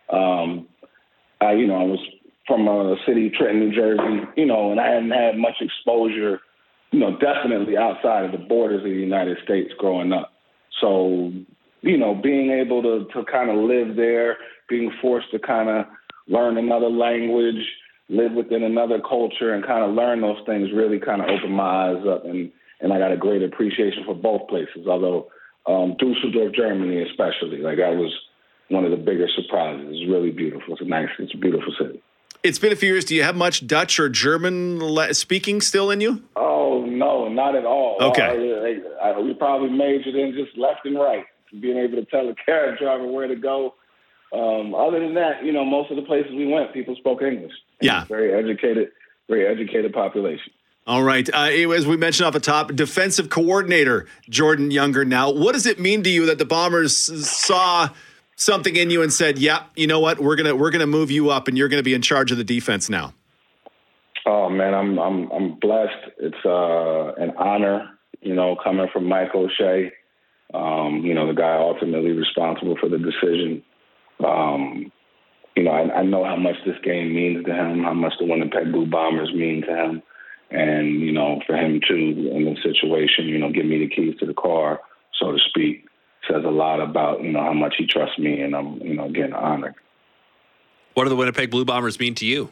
Um, I, you know, I was from a city, Trenton, New Jersey, you know, and I hadn't had much exposure, you know, definitely outside of the borders of the United States growing up. So, you know, being able to to kind of live there, being forced to kind of learn another language, live within another culture, and kind of learn those things really kind of opened my eyes up, and and I got a great appreciation for both places. Although um, Dusseldorf, Germany, especially, like that was one of the bigger surprises. It's really beautiful. It's a nice, it's a beautiful city. It's been a few years. Do you have much Dutch or German speaking still in you? Oh no, not at all. Okay, I, I, we probably majored in just left and right, being able to tell a cab driver where to go. Um, other than that, you know, most of the places we went, people spoke English. Yeah, very educated, very educated population. All right. Uh, as we mentioned off the top, defensive coordinator Jordan Younger. Now, what does it mean to you that the Bombers saw? something in you and said, "Yeah, you know what? We're gonna we're gonna move you up, and you're gonna be in charge of the defense now." Oh man, I'm I'm I'm blessed. It's uh, an honor, you know, coming from Mike O'Shea. Um, you know, the guy ultimately responsible for the decision. Um, you know, I, I know how much this game means to him, how much the Winnipeg Blue Bombers mean to him, and you know, for him to in this situation, you know, give me the keys to the car, so to speak says a lot about you know how much he trusts me, and I'm you know again honored. What do the Winnipeg Blue Bombers mean to you?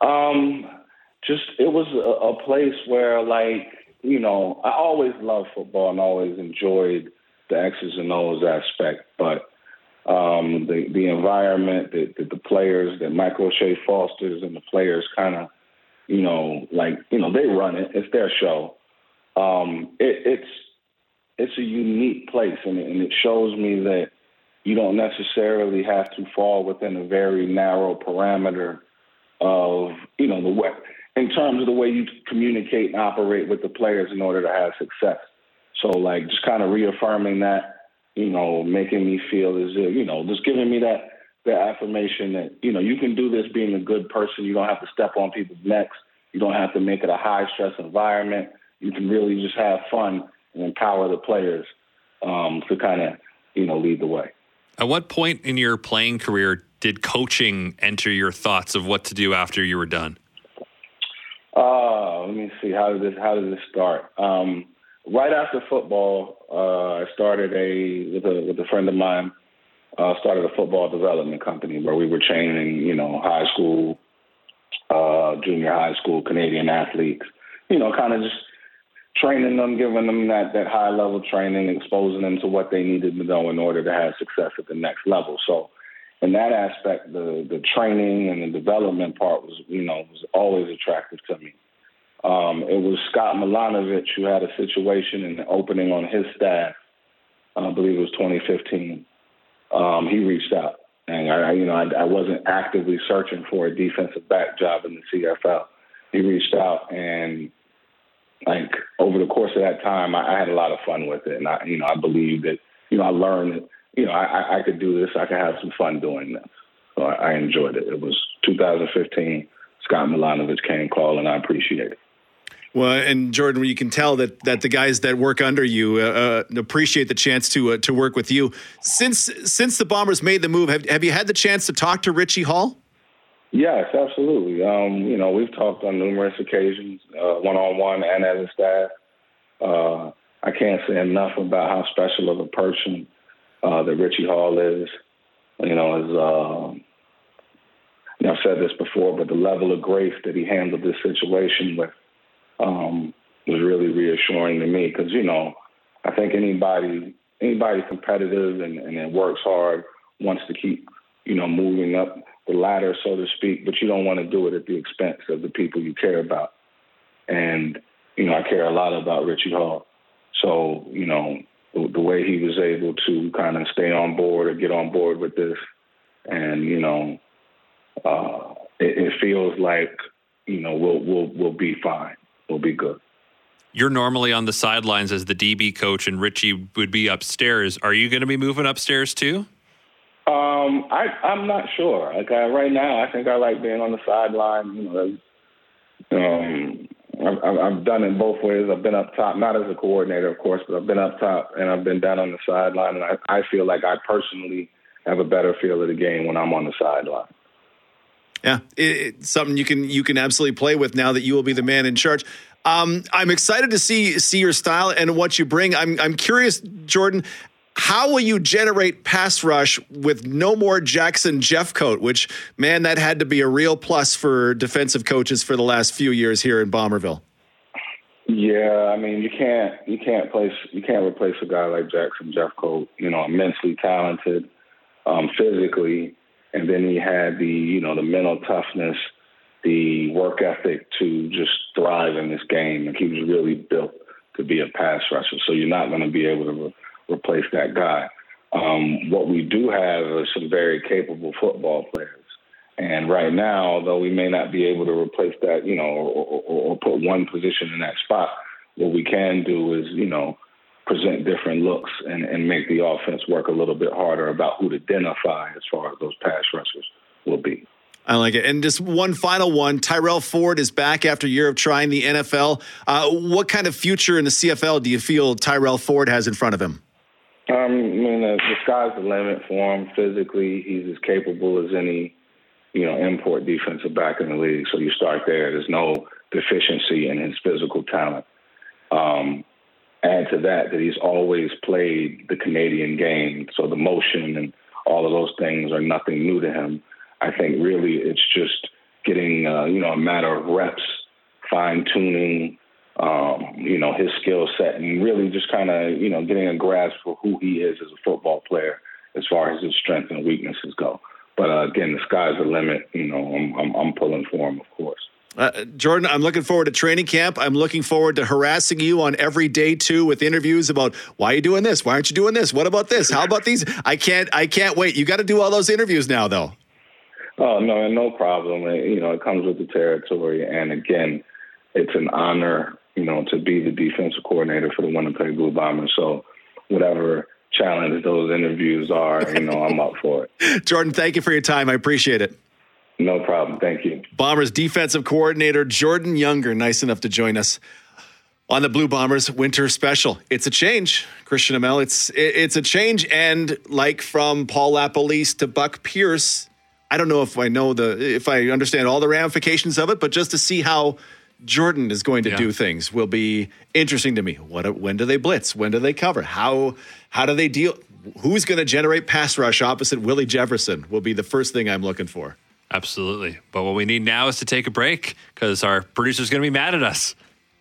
Um, just it was a, a place where like you know I always loved football and always enjoyed the X's and O's aspect, but um, the the environment that, that the players that Michael O'Shea fosters and the players kind of you know like you know they run it. It's their show. Um, it, it's it's a unique place, and it, and it shows me that you don't necessarily have to fall within a very narrow parameter of, you know, the way, in terms of the way you communicate and operate with the players in order to have success. So, like, just kind of reaffirming that, you know, making me feel as if, you know, just giving me that that affirmation that you know you can do this being a good person. You don't have to step on people's necks. You don't have to make it a high stress environment. You can really just have fun and empower the players um, to kind of you know lead the way. At what point in your playing career did coaching enter your thoughts of what to do after you were done? Uh, let me see. How did this How did this start? Um, right after football, uh, I started a with a with a friend of mine uh, started a football development company where we were training, you know, high school, uh, junior high school Canadian athletes. You know, kind of just training them, giving them that that high level training, exposing them to what they needed to know in order to have success at the next level. So, in that aspect, the the training and the development part was, you know, was always attractive to me. Um, it was Scott Milanovich who had a situation the opening on his staff. I believe it was 2015 um, he reached out. And I, you know, I, I wasn't actively searching for a defensive back job in the CFL. He reached out, and like over the course of that time, I, I had a lot of fun with it, and I, you know, I believe that, you know, I learned you know, I, I could do this. I could have some fun doing this. So I, I enjoyed it. It was 2015. Scott Milanovich came calling. I appreciate it. Well, and Jordan, you can tell that that the guys that work under you uh, uh, appreciate the chance to uh, to work with you. Since since the Bombers made the move, have have you had the chance to talk to Richie Hall? Yes, absolutely. Um, you know, we've talked on numerous occasions, one on one and as a staff. Uh, I can't say enough about how special of a person uh, that Richie Hall is. You know, as uh, you know, I've said this before, but the level of grace that he handled this situation with um, was really reassuring to me. Because you know I think anybody anybody competitive and, and works hard wants to keep you know moving up the ladder so to speak, but you don't want to do it at the expense of the people you care about. And you know I care a lot about Richie Hall, so you know the, the way he was able to kind of stay on board or get on board with this, and you know uh, it, it feels like you know we'll we'll we'll be fine will be good. You're normally on the sidelines as the DB coach, and Richie would be upstairs. Are you going to be moving upstairs too? Um, I, I'm not sure. Like I, right now, I think I like being on the sideline. You know, um, I've, I've done it both ways. I've been up top, not as a coordinator, of course, but I've been up top and I've been down on the sideline. And I, I feel like I personally have a better feel of the game when I'm on the sideline. Yeah, it, it's something you can you can absolutely play with now that you will be the man in charge. Um, I'm excited to see see your style and what you bring. I'm I'm curious, Jordan. How will you generate pass rush with no more Jackson Jeffcoat? Which man, that had to be a real plus for defensive coaches for the last few years here in Bomberville. Yeah, I mean you can't you can't place you can't replace a guy like Jackson Jeffcoat. You know, immensely talented, um, physically and then he had the you know the mental toughness, the work ethic to just thrive in this game. Like he was really built to be a pass rusher. So you're not going to be able to re- replace that guy. Um, what we do have is some very capable football players. And right now, although we may not be able to replace that, you know, or, or, or put one position in that spot, what we can do is, you know, present different looks and, and make the offense work a little bit harder about who to identify as far as those pass rushers will be. I like it. And just one final one Tyrell Ford is back after a year of trying the NFL. Uh, what kind of future in the CFL do you feel Tyrell Ford has in front of him? Um, I mean, the, the sky's the limit for him. Physically, he's as capable as any, you know, import defensive back in the league. So you start there. There's no deficiency in his physical talent. Um, add to that that he's always played the Canadian game, so the motion and all of those things are nothing new to him. I think really it's just getting uh, you know a matter of reps, fine tuning, um, you know his skill set, and really just kind of you know getting a grasp for who he is as a football player as far as his strengths and weaknesses go. But uh, again, the sky's the limit. You know, I'm, I'm, I'm pulling for him, of course. Uh, Jordan, I'm looking forward to training camp. I'm looking forward to harassing you on every day too with interviews about why are you doing this? Why aren't you doing this? What about this? How about these? I can't. I can't wait. You got to do all those interviews now, though. Oh no, no problem. You know, it comes with the territory, and again, it's an honor, you know, to be the defensive coordinator for the Winnipeg Blue Bombers. So, whatever challenge those interviews are, you know, I'm up for it. Jordan, thank you for your time. I appreciate it. No problem. Thank you. Bombers defensive coordinator Jordan Younger, nice enough to join us on the Blue Bombers winter special. It's a change, Christian Aumell. It's it's a change, and like from Paul LaPolice to Buck Pierce, I don't know if I know the if I understand all the ramifications of it, but just to see how Jordan is going to yeah. do things will be interesting to me. What when do they blitz? When do they cover? How how do they deal? Who's going to generate pass rush opposite Willie Jefferson? Will be the first thing I'm looking for. Absolutely. But what we need now is to take a break because our producer's going to be mad at us.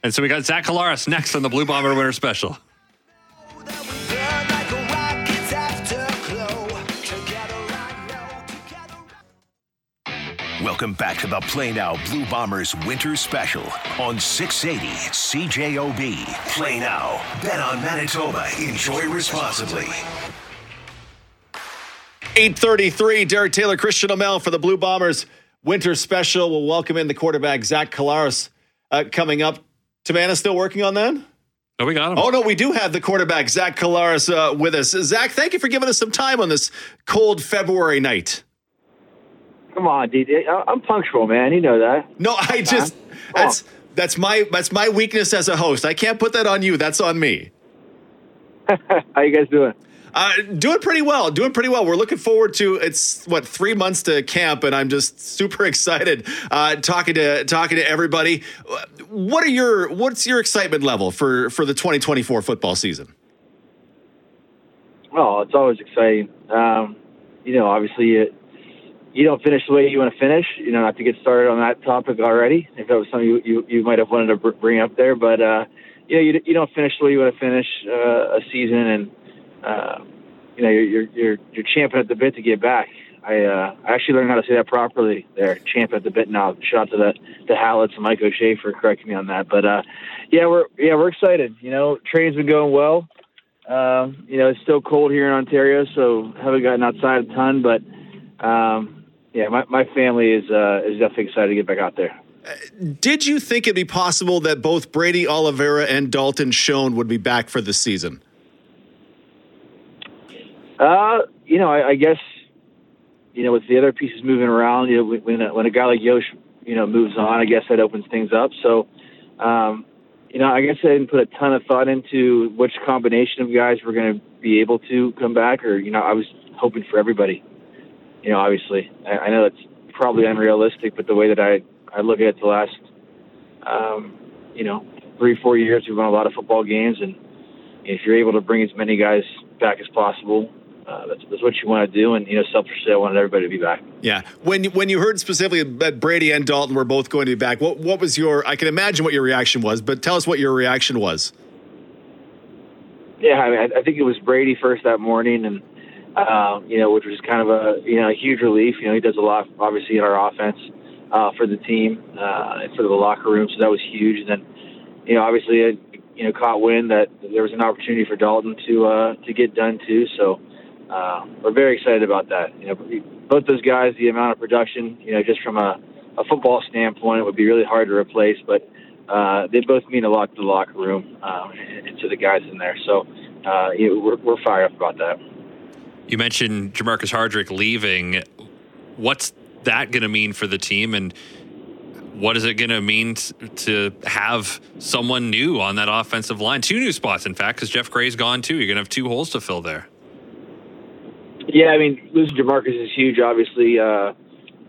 And so we got Zach Collaros next on the Blue Bomber Winter Special. Welcome back to the Play Now Blue Bombers Winter Special on 680 CJOB. Play Now. Bet on Manitoba. Enjoy responsibly. 833, Derek Taylor, Christian Aumell for the Blue Bombers Winter Special. We'll welcome in the quarterback, Zach Collaros, uh, coming up. Tamanna still working on that? Oh, we got him. Oh, no, we do have the quarterback, Zach Collaros, uh, with us. Zach, thank you for giving us some time on this cold February night. Come on, dude. I'm punctual, man. You know that. No, I just that's that's my that's my weakness as a host. I can't put that on you. That's on me. How you guys doing? Uh, doing pretty well. Doing pretty well. We're looking forward to it's what three months to camp, and I'm just super excited uh, talking to talking to everybody. What are your what's your excitement level for for the 2024 football season? Well, it's always exciting. Um, you know, obviously, it, you don't finish the way you want to finish. You know, not to get started on that topic already. If that was something you you, you might have wanted to bring up there, but uh, you know, you, you don't finish the way you want to finish uh, a season, and uh, you know, you're, you're, you're champing at the bit to get back. I, uh, I actually learned how to say that properly there, champ at the bit now. Shout out to the, the Hallets and Mike O'Shea for correcting me on that. But, uh, yeah, we're, yeah, we're excited. You know, training's been going well. Um, you know, it's still cold here in Ontario, so haven't gotten outside a ton, but, um, yeah, my, my family is, uh, is definitely excited to get back out there. Did you think it'd be possible that both Brady Oliveira and Dalton Schoen would be back for the season? Uh, you know, I, I guess you know with the other pieces moving around, you know, when a, when a guy like Yosh, you know, moves on, I guess that opens things up. So, um, you know, I guess I didn't put a ton of thought into which combination of guys were going to be able to come back, or you know, I was hoping for everybody. You know, obviously, I, I know that's probably unrealistic, but the way that I I look at it, the last, um, you know, three four years, we've won a lot of football games, and if you're able to bring as many guys back as possible, uh, that's, that's, what you want to do. And you know, selfishly, I wanted everybody to be back. Yeah. When when you heard specifically that Brady and Dalton were both going to be back, what what was your? I can imagine what your reaction was, but tell us what your reaction was. Yeah, I mean, I, I think it was Brady first that morning, and uh, you know, which was kind of a you know a huge relief. You know, he does a lot, obviously, in our offense uh, for the team uh, and for the locker room, so that was huge. And then, you know, obviously, it, you know, caught wind that there was an opportunity for Dalton to uh, to get done too. So uh, we're very excited about that. You know, both those guys, the amount of production, you know, just from a, a football standpoint, it would be really hard to replace. But uh, they both mean a lot to the locker room um, and to the guys in there. So uh, you know, we're, we're fired up about that. You mentioned Jermarcus Hardrick leaving. What's that going to mean for the team? And what is it going to mean to have someone new on that offensive line? Two new spots, in fact, because Geoff Gray's gone too. You're going to have two holes to fill there. Yeah, I mean, losing Jermarcus is huge. Obviously, uh,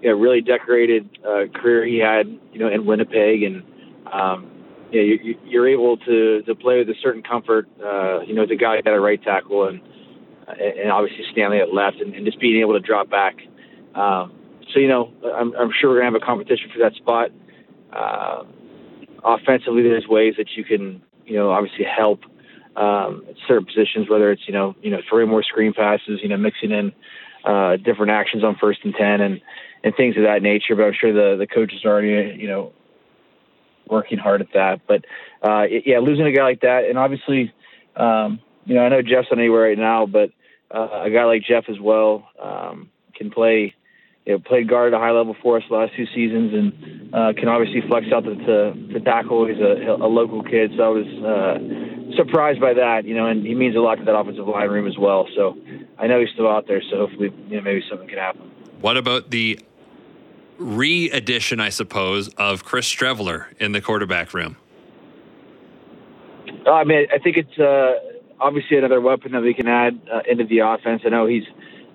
yeah, really decorated uh, career he had, you know, in Winnipeg, and um, yeah, you, you're able to to play with a certain comfort. Uh, you know, the guy at a right tackle, and and obviously Stanley at left, and, and just being able to drop back. Um, so you know, I'm, I'm sure we're gonna have a competition for that spot. Uh, offensively, there's ways that you can, you know, obviously help um, certain positions, whether it's you know you know throwing more screen passes, you know mixing in uh, different actions on first and ten and and things of that nature. But I'm sure the the coaches are already you know working hard at that. But uh, yeah, losing a guy like that, and obviously, um, you know, I know Geoff's on anywhere right now, but uh, a guy like Geoff as well um, can play. You know, played guard at a high level for us the last two seasons, and uh, can obviously flex out to, to, to tackle. He's a, a local kid, so I was uh, surprised by that. You know, and he means a lot to that offensive line room as well. So I know he's still out there, so hopefully, you know, maybe something can happen. What about the re-edition, I suppose, of Chris Streveler in the quarterback room? Uh, I mean, I think it's uh, obviously another weapon that we can add uh, into the offense. I know he's,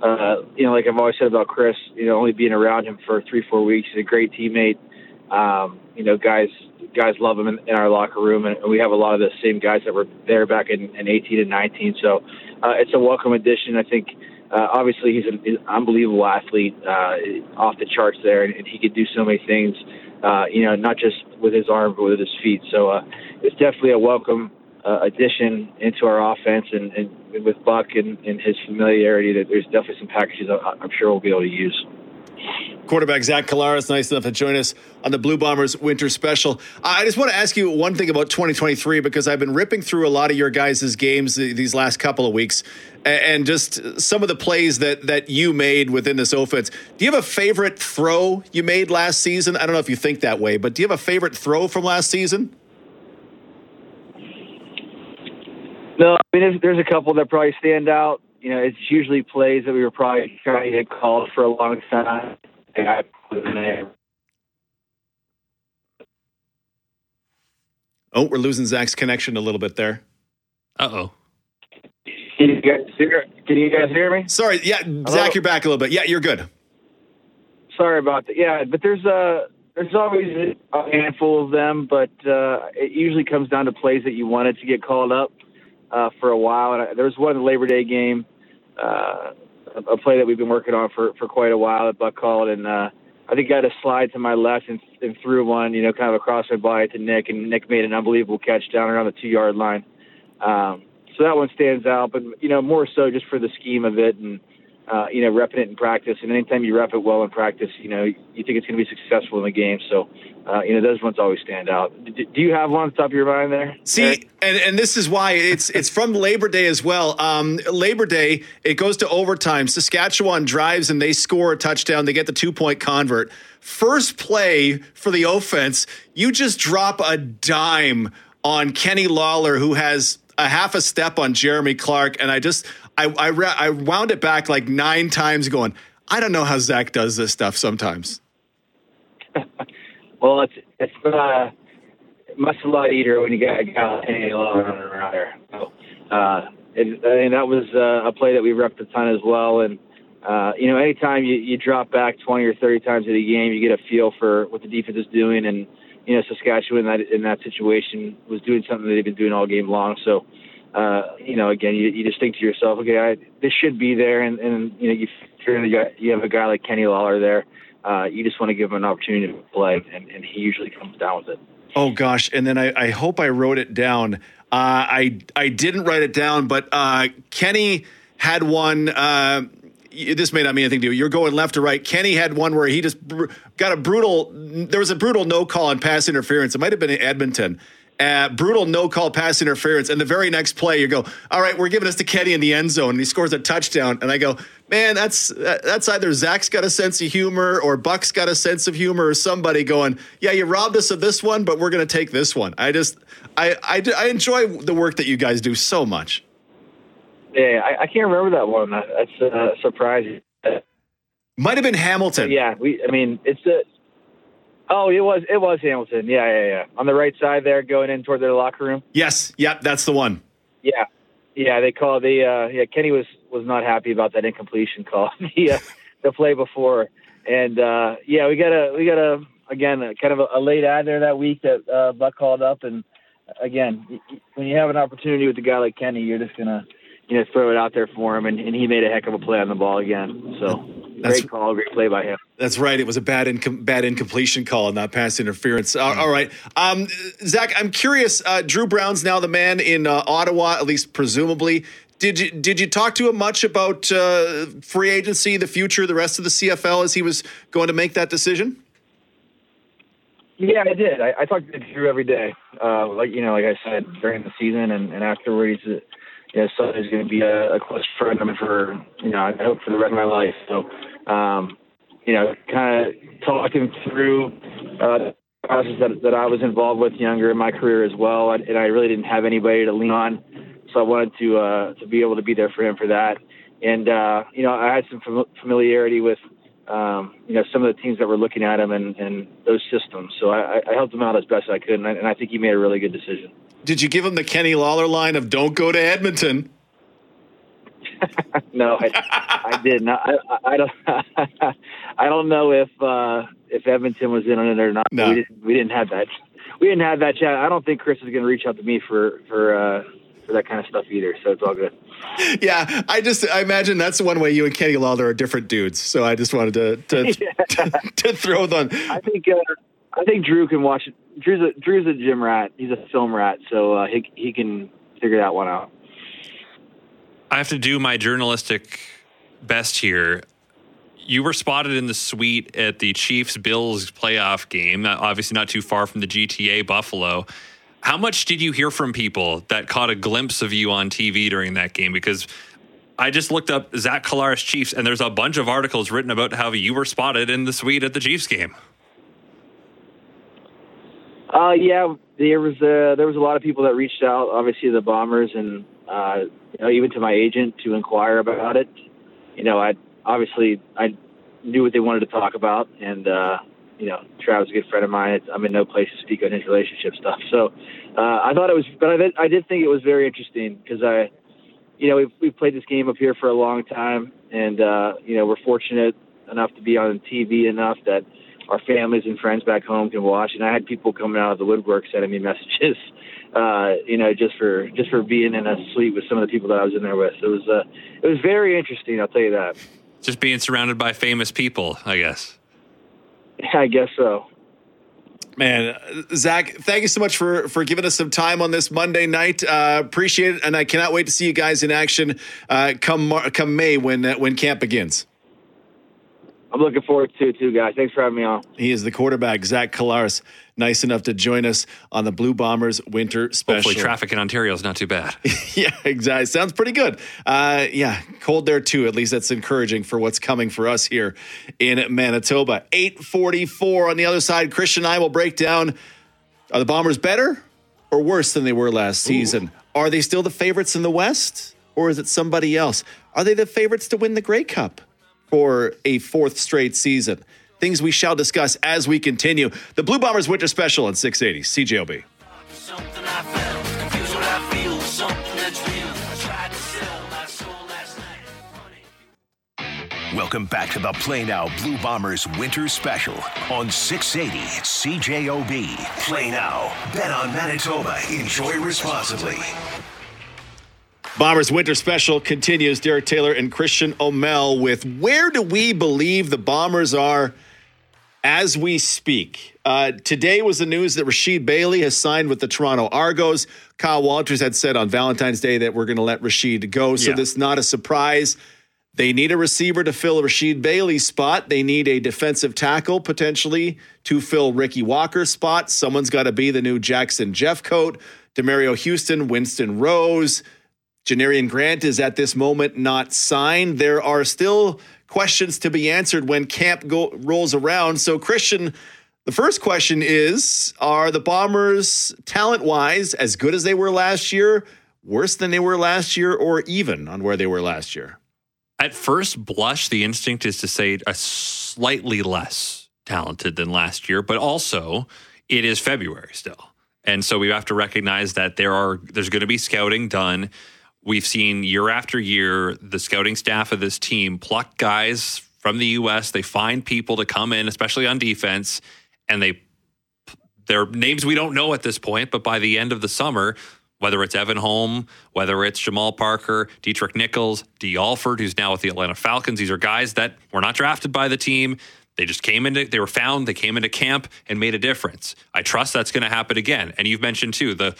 uh, you know, like I've always said about Chris, you know, only being around him for three, four weeks, he's a great teammate. Um, you know, guys, guys love him in, in our locker room, and we have a lot of the same guys that were there back in, in 18 and 19. So uh, it's a welcome addition. I think uh, obviously he's an, an unbelievable athlete, uh, off the charts there, and, and he could do so many things. Uh, you know, not just with his arm, but with his feet. So uh, it's definitely a welcome uh, addition into our offense, and, and with Buck and, and his familiarity, that there's definitely some packages I'm sure we'll be able to use. Quarterback Zach Collaros, nice enough to join us on the Blue Bombers Winter Special. I just want to ask you one thing about 2023 because I've been ripping through a lot of your guys' games these last couple of weeks, and just some of the plays that that you made within this offense. Do you have a favorite throw you made last season? I don't know if you think that way, but do you have a favorite throw from last season? No, I mean there's, there's a couple that probably stand out. You know, it's usually plays that we were probably trying to get called for a long time. I put in there. Oh, we're losing Zach's connection a little bit there. Uh oh. Can you guys hear? Can you guys hear me? Sorry, yeah, Hello? Zach, you're back a little bit. Yeah, you're good. Sorry about that. Yeah, but there's a there's always a handful of them, but uh, it usually comes down to plays that you wanted to get called up uh, for a while. And I, there was one in the Labor Day game, uh, a play that we've been working on for for quite a while that Buck called, and uh, I think I had a slide to my left and, and threw one, you know, kind of across my body to Nick, and Nick made an unbelievable catch down around the two yard line. Um, so that one stands out, but you know, more so just for the scheme of it and uh, you know, repping it in practice. And anytime you rep it well in practice, you know, you think it's going to be successful in the game. So, uh, you know, those ones always stand out. D- do you have one on the top of your mind there? See, and, and this is why it's it's from Labor Day as well. Um, Labor Day, it goes to overtime. Saskatchewan drives and they score a touchdown. They get the two point convert. First play for the offense, you just drop a dime on Kenny Lawler, who has a half a step on Jeremy Clark, and I just I I, re- I wound it back like nine times, going. I don't know how Zach does this stuff sometimes. well, it's it's uh, much a lot easier when you got a guy like Kenny Lawler running around there. So, uh, and, and that was uh, a play that we repped a ton as well. And uh, you know, anytime you, you drop back 20 or 30 times in a game, you get a feel for what the defense is doing. And you know, Saskatchewan in that in that situation was doing something that they've been doing all game long. So uh, you know, again, you, you just think to yourself, okay, I, this should be there, and, and you know, you figure you, you have a guy like Kenny Lawler there. Uh, you just want to give him an opportunity to play, and, and he usually comes down with it. Oh gosh! And then I, I hope I wrote it down. Uh, I I didn't write it down, but uh, Kenny had one. Uh, this may not mean anything to you. You're going left to right. Kenny had one where he just br- got a brutal. There was a brutal no call on pass interference. It might have been in Edmonton, uh, brutal no call pass interference. And the very next play, you go, all right, we're giving us to Kenny in the end zone. And he scores a touchdown. And I go, man, that's that's either Zach's got a sense of humor or Buck's got a sense of humor or somebody going, yeah, you robbed us of this one, but we're going to take this one. I just, I, I, I enjoy the work that you guys do so much. Yeah, I, I can't remember that one. That's uh, surprising. Might have been Hamilton. Yeah, we. I mean, it's a Oh, it was it was Hamilton. Yeah, yeah, yeah. On the right side there, going in toward their locker room. Yes, yep, that's the one. Yeah, yeah. They call the uh, yeah. Kenny was was not happy about that incompletion call the uh, the play before, and uh, yeah, we got a we got a again a, kind of a, a late ad there that week that uh, Buck called up, and again, when you have an opportunity with a guy like Kenny, you're just gonna you know throw it out there for him, and, and he made a heck of a play on the ball again. So that's, great call, great play by him. That's right. It was a bad bad incompletion call and not pass interference. Uh, all right, um, Zach. I'm curious. Uh, Dru Brown's now the man in uh, Ottawa, at least presumably. Did you did you talk to him much about uh, free agency, the future, the rest of the CFL as he was going to make that decision? Yeah, I did. I, I talked to Dru every day. Uh, like you know, like I said during the season and, and afterwards, you know, he's going to be a, a close friend of mine for you know, I hope for the rest of my life. So, um, you know, kind of talking through uh, process that, that I was involved with younger in my career as well, and I really didn't have anybody to lean on, so I wanted to uh, to be able to be there for him for that. And uh, you know, I had some fam- familiarity with um, you know some of the teams that were looking at him and, and those systems, so I, I helped him out as best I could, and I, and I think he made a really good decision. Did you give him the Kenny Lawler line of "Don't go to Edmonton"? no, I, I didn't. I, I, don't. I don't know if uh, if Edmonton was in on it or not. No. We didn't. We didn't have that. We didn't have that chat. I don't think Chris is going to reach out to me for for uh, for that kind of stuff either. So it's all good. Yeah, I just I imagine that's the one way you and Kenny Lawler are different dudes. So I just wanted to to, yeah. to, to, throw them. I think uh, I think Dru can watch it. Dru's a Dru's a gym rat. He's a film rat, so uh, he he can figure that one out. I have to do my journalistic best here. You were spotted in the suite at the Chiefs Bills playoff game, obviously not too far from the GTA Buffalo. How much did you hear from people that caught a glimpse of you on TV during that game? Because I just looked up Zach Collaros Chiefs, and there's a bunch of articles written about how you were spotted in the suite at the Chiefs game. Uh, yeah, there was uh, there was a lot of people that reached out, obviously the Bombers, and uh, you know, even to my agent to inquire about it. You know, I obviously I knew what they wanted to talk about, and uh, you know, Travis is a good friend of mine. I'm in no place to speak on his relationship stuff. So uh, I thought it was, but I did, I did think it was very interesting because I, you know, we've we've played this game up here for a long time, and uh, you know, we're fortunate enough to be on TV enough that our families and friends back home can watch. And I had people coming out of the woodwork sending me messages, uh, you know, just for just for being in a suite with some of the people that I was in there with. It was uh, it was very interesting. I'll tell you that. Just being surrounded by famous people, I guess. I guess so. Man, Zach, thank you so much for for giving us some time on this Monday night. Uh, appreciate it, and I cannot wait to see you guys in action uh, come come May when uh, when camp begins. I'm looking forward to it too, guys. Thanks for having me on. He is the quarterback, Zach Collaros. Nice enough to join us on the Blue Bombers Winter Special. Hopefully, traffic in Ontario is not too bad. yeah, exactly. Sounds pretty good. Uh, yeah, cold there too. At least that's encouraging for what's coming for us here in Manitoba. 844 on the other side. Christian and I will break down are the Bombers better or worse than they were last season? Ooh. Are they still the favorites in the West or is it somebody else? Are they the favorites to win the Grey Cup? For a fourth straight season. Things we shall discuss as we continue. The Blue Bombers Winter Special on 680 CJOB. Welcome back to the Play Now Blue Bombers Winter Special on 680 CJOB. Play Now. Bet on Manitoba. Enjoy responsibly. Bombers Winter Special continues. Derek Taylor and Christian Aumell with Where Do We Believe the Bombers Are as we speak? Uh, today was the news that Rashid Bailey has signed with the Toronto Argos. Kyle Walters had said on Valentine's Day that we're going to let Rashid go. So yeah. this is not a surprise. They need a receiver to fill Rashid Bailey's spot. They need a defensive tackle potentially to fill Ricky Walker's spot. Someone's got to be the new Jackson Jeffcoat, Demerio Houston, Winston Rose. Janarion Grant is at this moment not signed. There are still questions to be answered when camp go- rolls around. So, Christian, the first question is Are the Bombers, talent wise, as good as they were last year, worse than they were last year, or even on where they were last year? At first blush, the instinct is to say a slightly less talented than last year, but also it is February still. And so we have to recognize that there are there's going to be scouting done We've seen year after year the scouting staff of this team pluck guys from the U.S. They find people to come in, especially on defense, and they their names we don't know at this point, but by the end of the summer, whether it's Evan Holm, whether it's Jamal Parker, Deatrick Nichols, Dee Alford, who's now with the Atlanta Falcons, these are guys that were not drafted by the team. They just came into, they were found, they came into camp and made a difference. I trust that's going to happen again. And you've mentioned too the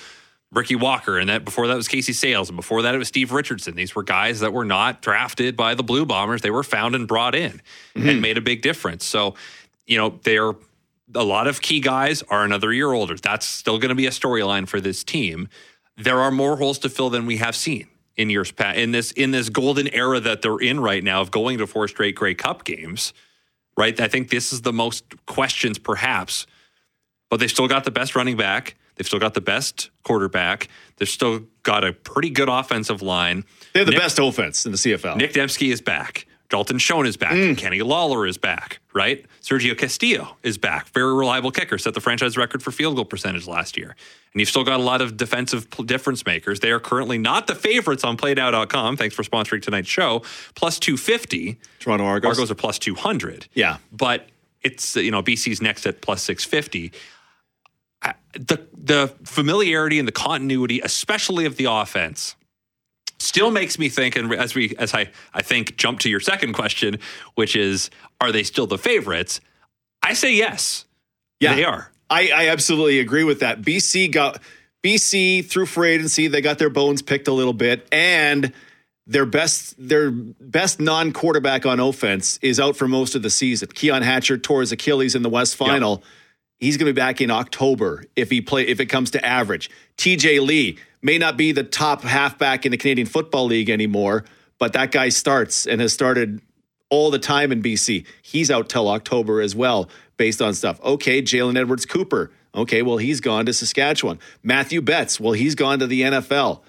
Ricky Walker, and that before that was Casey Sayles, and before that it was Steve Richardson. These were guys that were not drafted by the Blue Bombers; they were found and brought in, mm-hmm. and made a big difference. So, you know, they're A lot of key guys are another year older. That's still going to be a storyline for this team. There are more holes to fill than we have seen in years past. In this in this golden era that they're in right now of going to four straight Grey Cup games, right? I think this is the most questions perhaps, but they've still got the best running back. They've still got the best quarterback. They've still got a pretty good offensive line. They have the Nick, best offense in the CFL. Nick Demski is back. Dalton Schoen is back. Mm. Kenny Lawler is back, right? Sergio Castillo is back. Very reliable kicker. Set the franchise record for field goal percentage last year. And you've still got a lot of defensive difference makers. They are currently not the favorites on playnow.com. Thanks for sponsoring tonight's show. Plus 250. Toronto Argos. Argos are plus 200. Yeah. But it's, you know, BC's next at plus 650 the the familiarity and the continuity, especially of the offense, still makes me think. And as we as I I think jump to your second question, which is, are they still the favorites? I say yes. Yeah, they are. I, I absolutely agree with that. BC got BC through free agency. They got their bones picked a little bit, and their best their best non quarterback on offense is out for most of the season. Keon Hatcher tore his Achilles in the West Final. Yep He's going to be back in October if he play if it comes to average. TJ Lee may not be the top halfback in the Canadian Football League anymore, but that guy starts and has started all the time in BC. He's out till October as well, based on stuff. Okay, Jalen Edwards Cooper. Okay, well, he's gone to Saskatchewan. Mathieu Betts, well, he's gone to the NFL.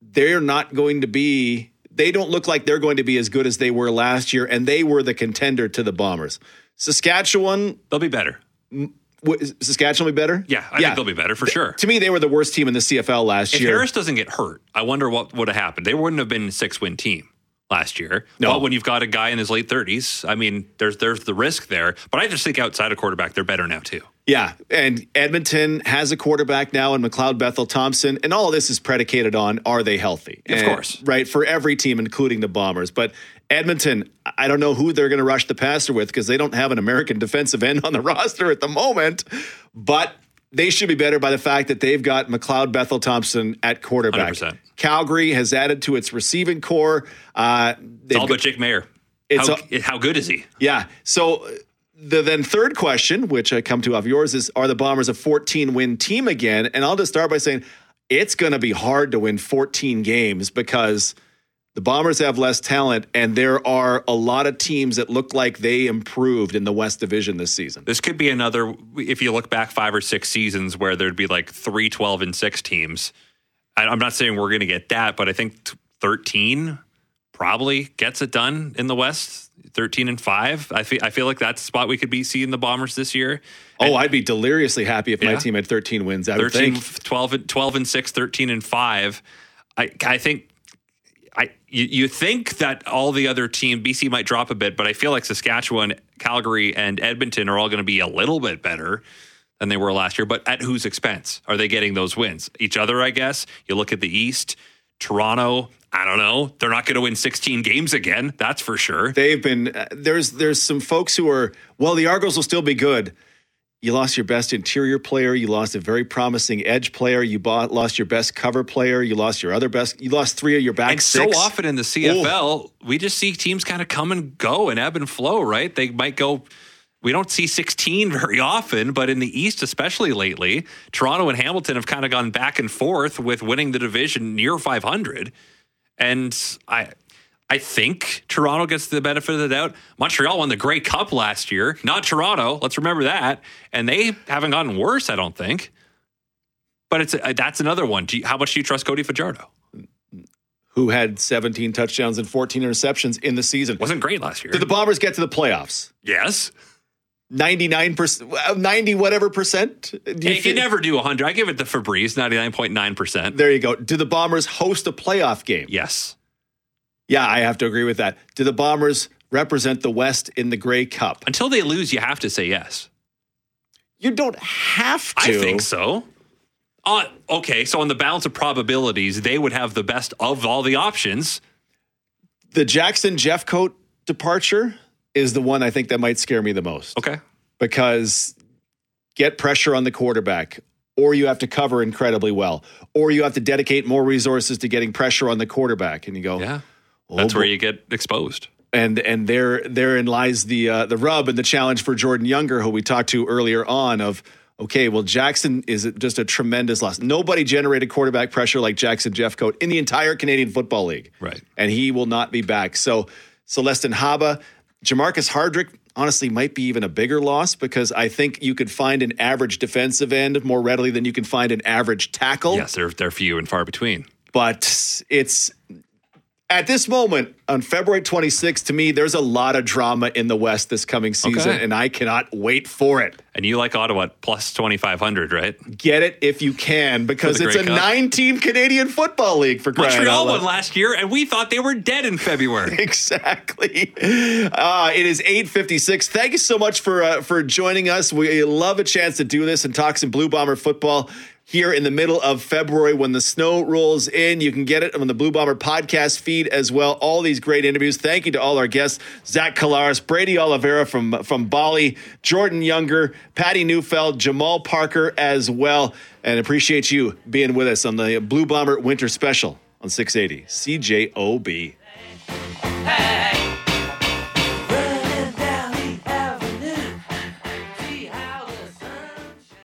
They're not going to be, they don't look like they're going to be as good as they were last year, and they were the contender to the Bombers. Saskatchewan, they'll be better. Saskatchewan will be better? Yeah, I yeah. think they'll be better for sure. To me, they were the worst team in the CFL last if year. If Harris doesn't get hurt, I wonder what would have happened. They wouldn't have been a six win team last year. No. But when you've got a guy in his late 30s, I mean, there's there's the risk there. But I just think outside of quarterback, they're better now too. Yeah, and Edmonton has a quarterback now in McLeod Bethel Thompson, and all of this is predicated on are they healthy? Of and, course, right for every team, including the Bombers. But Edmonton, I don't know who they're going to rush the passer with because they don't have an American defensive end on the roster at the moment. But they should be better by the fact that they've got McLeod Bethel Thompson at quarterback. 100%. Calgary has added to its receiving core. Uh, it's all but Jake Maier. It's how, a, how good is he? Yeah. So the then third question, which I come to off yours, is are the Bombers a 14 win team again? And I'll just start by saying it's going to be hard to win 14 games because – the Bombers have less talent, and there are a lot of teams that look like they improved in the West Division this season. This could be another, if you look back five or six seasons where there'd be like three 12 and six teams. I'm not saying we're going to get that, but I think 13 probably gets it done in the West. 13 and 5. I feel I feel like that's the spot we could be seeing the Bombers this year. Oh, I'd be deliriously happy if yeah. my team had 13 wins. I 13, 12, 12 and 6, 13 and 5. I I think I you, you think that all the other team BC might drop a bit, but I feel like Saskatchewan, Calgary, and Edmonton are all going to be a little bit better than they were last year. But at whose expense are they getting those wins? Each other, I guess. You look at the East, Toronto. I don't know. They're not going to win 16 games again. That's for sure. They've been uh, there's there's some folks who are well. The Argos will still be good you lost your best interior player. You lost a very promising edge player. You bought, lost your best cover player. You lost your other best. You lost three of your back and six. so often in the CFL, Ooh. we just see teams kind of come and go and ebb and flow. Right? They might go. We don't see 16 very often, but in the East, especially lately, Toronto and Hamilton have kind of gone back and forth with winning the division near 500. And I, I think Toronto gets the benefit of the doubt. Montreal won the Grey Cup last year, not Toronto. Let's remember that. And they haven't gotten worse, I don't think. But it's a, that's another one. You, how much do you trust Cody Fajardo? Who had 17 touchdowns and 14 interceptions in the season? Wasn't great last year. Did the Bombers get to the playoffs? Yes. 99%, uh, 90 whatever percent? Do you, you never do 100. I give it to Fabrice, 99.9%. There you go. Do the Bombers host a playoff game? Yes. Yeah, I have to agree with that. Do the Bombers represent the West in the Grey Cup? Until they lose, you have to say yes. You don't have to. I think so. Uh, okay, so on the balance of probabilities, they would have the best of all the options. The Jackson Jeffcoat departure is the one I think that might scare me the most. Okay. Because get pressure on the quarterback, or you have to cover incredibly well, or you have to dedicate more resources to getting pressure on the quarterback. And you go, yeah. That's where you get exposed. and and there therein lies the uh, the rub and the challenge for Jordan Younger, who we talked to earlier on. Of okay, well Jackson is just a tremendous loss. Nobody generated quarterback pressure like Jackson Jeffcoat in the entire Canadian Football League, right? And he will not be back. So Celestin Haba, Jermarcus Hardrick. Honestly, might be even a bigger loss because I think you could find an average defensive end more readily than you can find an average tackle. Yes, they're they're few and far between. But it's at this moment on February 26th, to me, there's a lot of drama in the West this coming season, Okay. and I cannot wait for it. And you like Ottawa plus 2,500, right? Get it if you can, because it's a Cup? nine team Canadian Football League for crying Montreal won last year, and we thought they were dead in February. exactly. Uh, it is 8:56. Thank you so much for uh, for joining us. We love a chance to do this and talk some Blue Bomber football here in the middle of February when the snow rolls in. You can get it on the Blue Bomber podcast feed as well. All these great interviews. Thank you to all our guests: Zach Collaros, Brady Oliveira from from Bali, Jordan Younger, Patty Neufeld, Jamal Parker as well. And appreciate you being with us on the Blue Bomber Winter Special on 680 CJOB. Hey.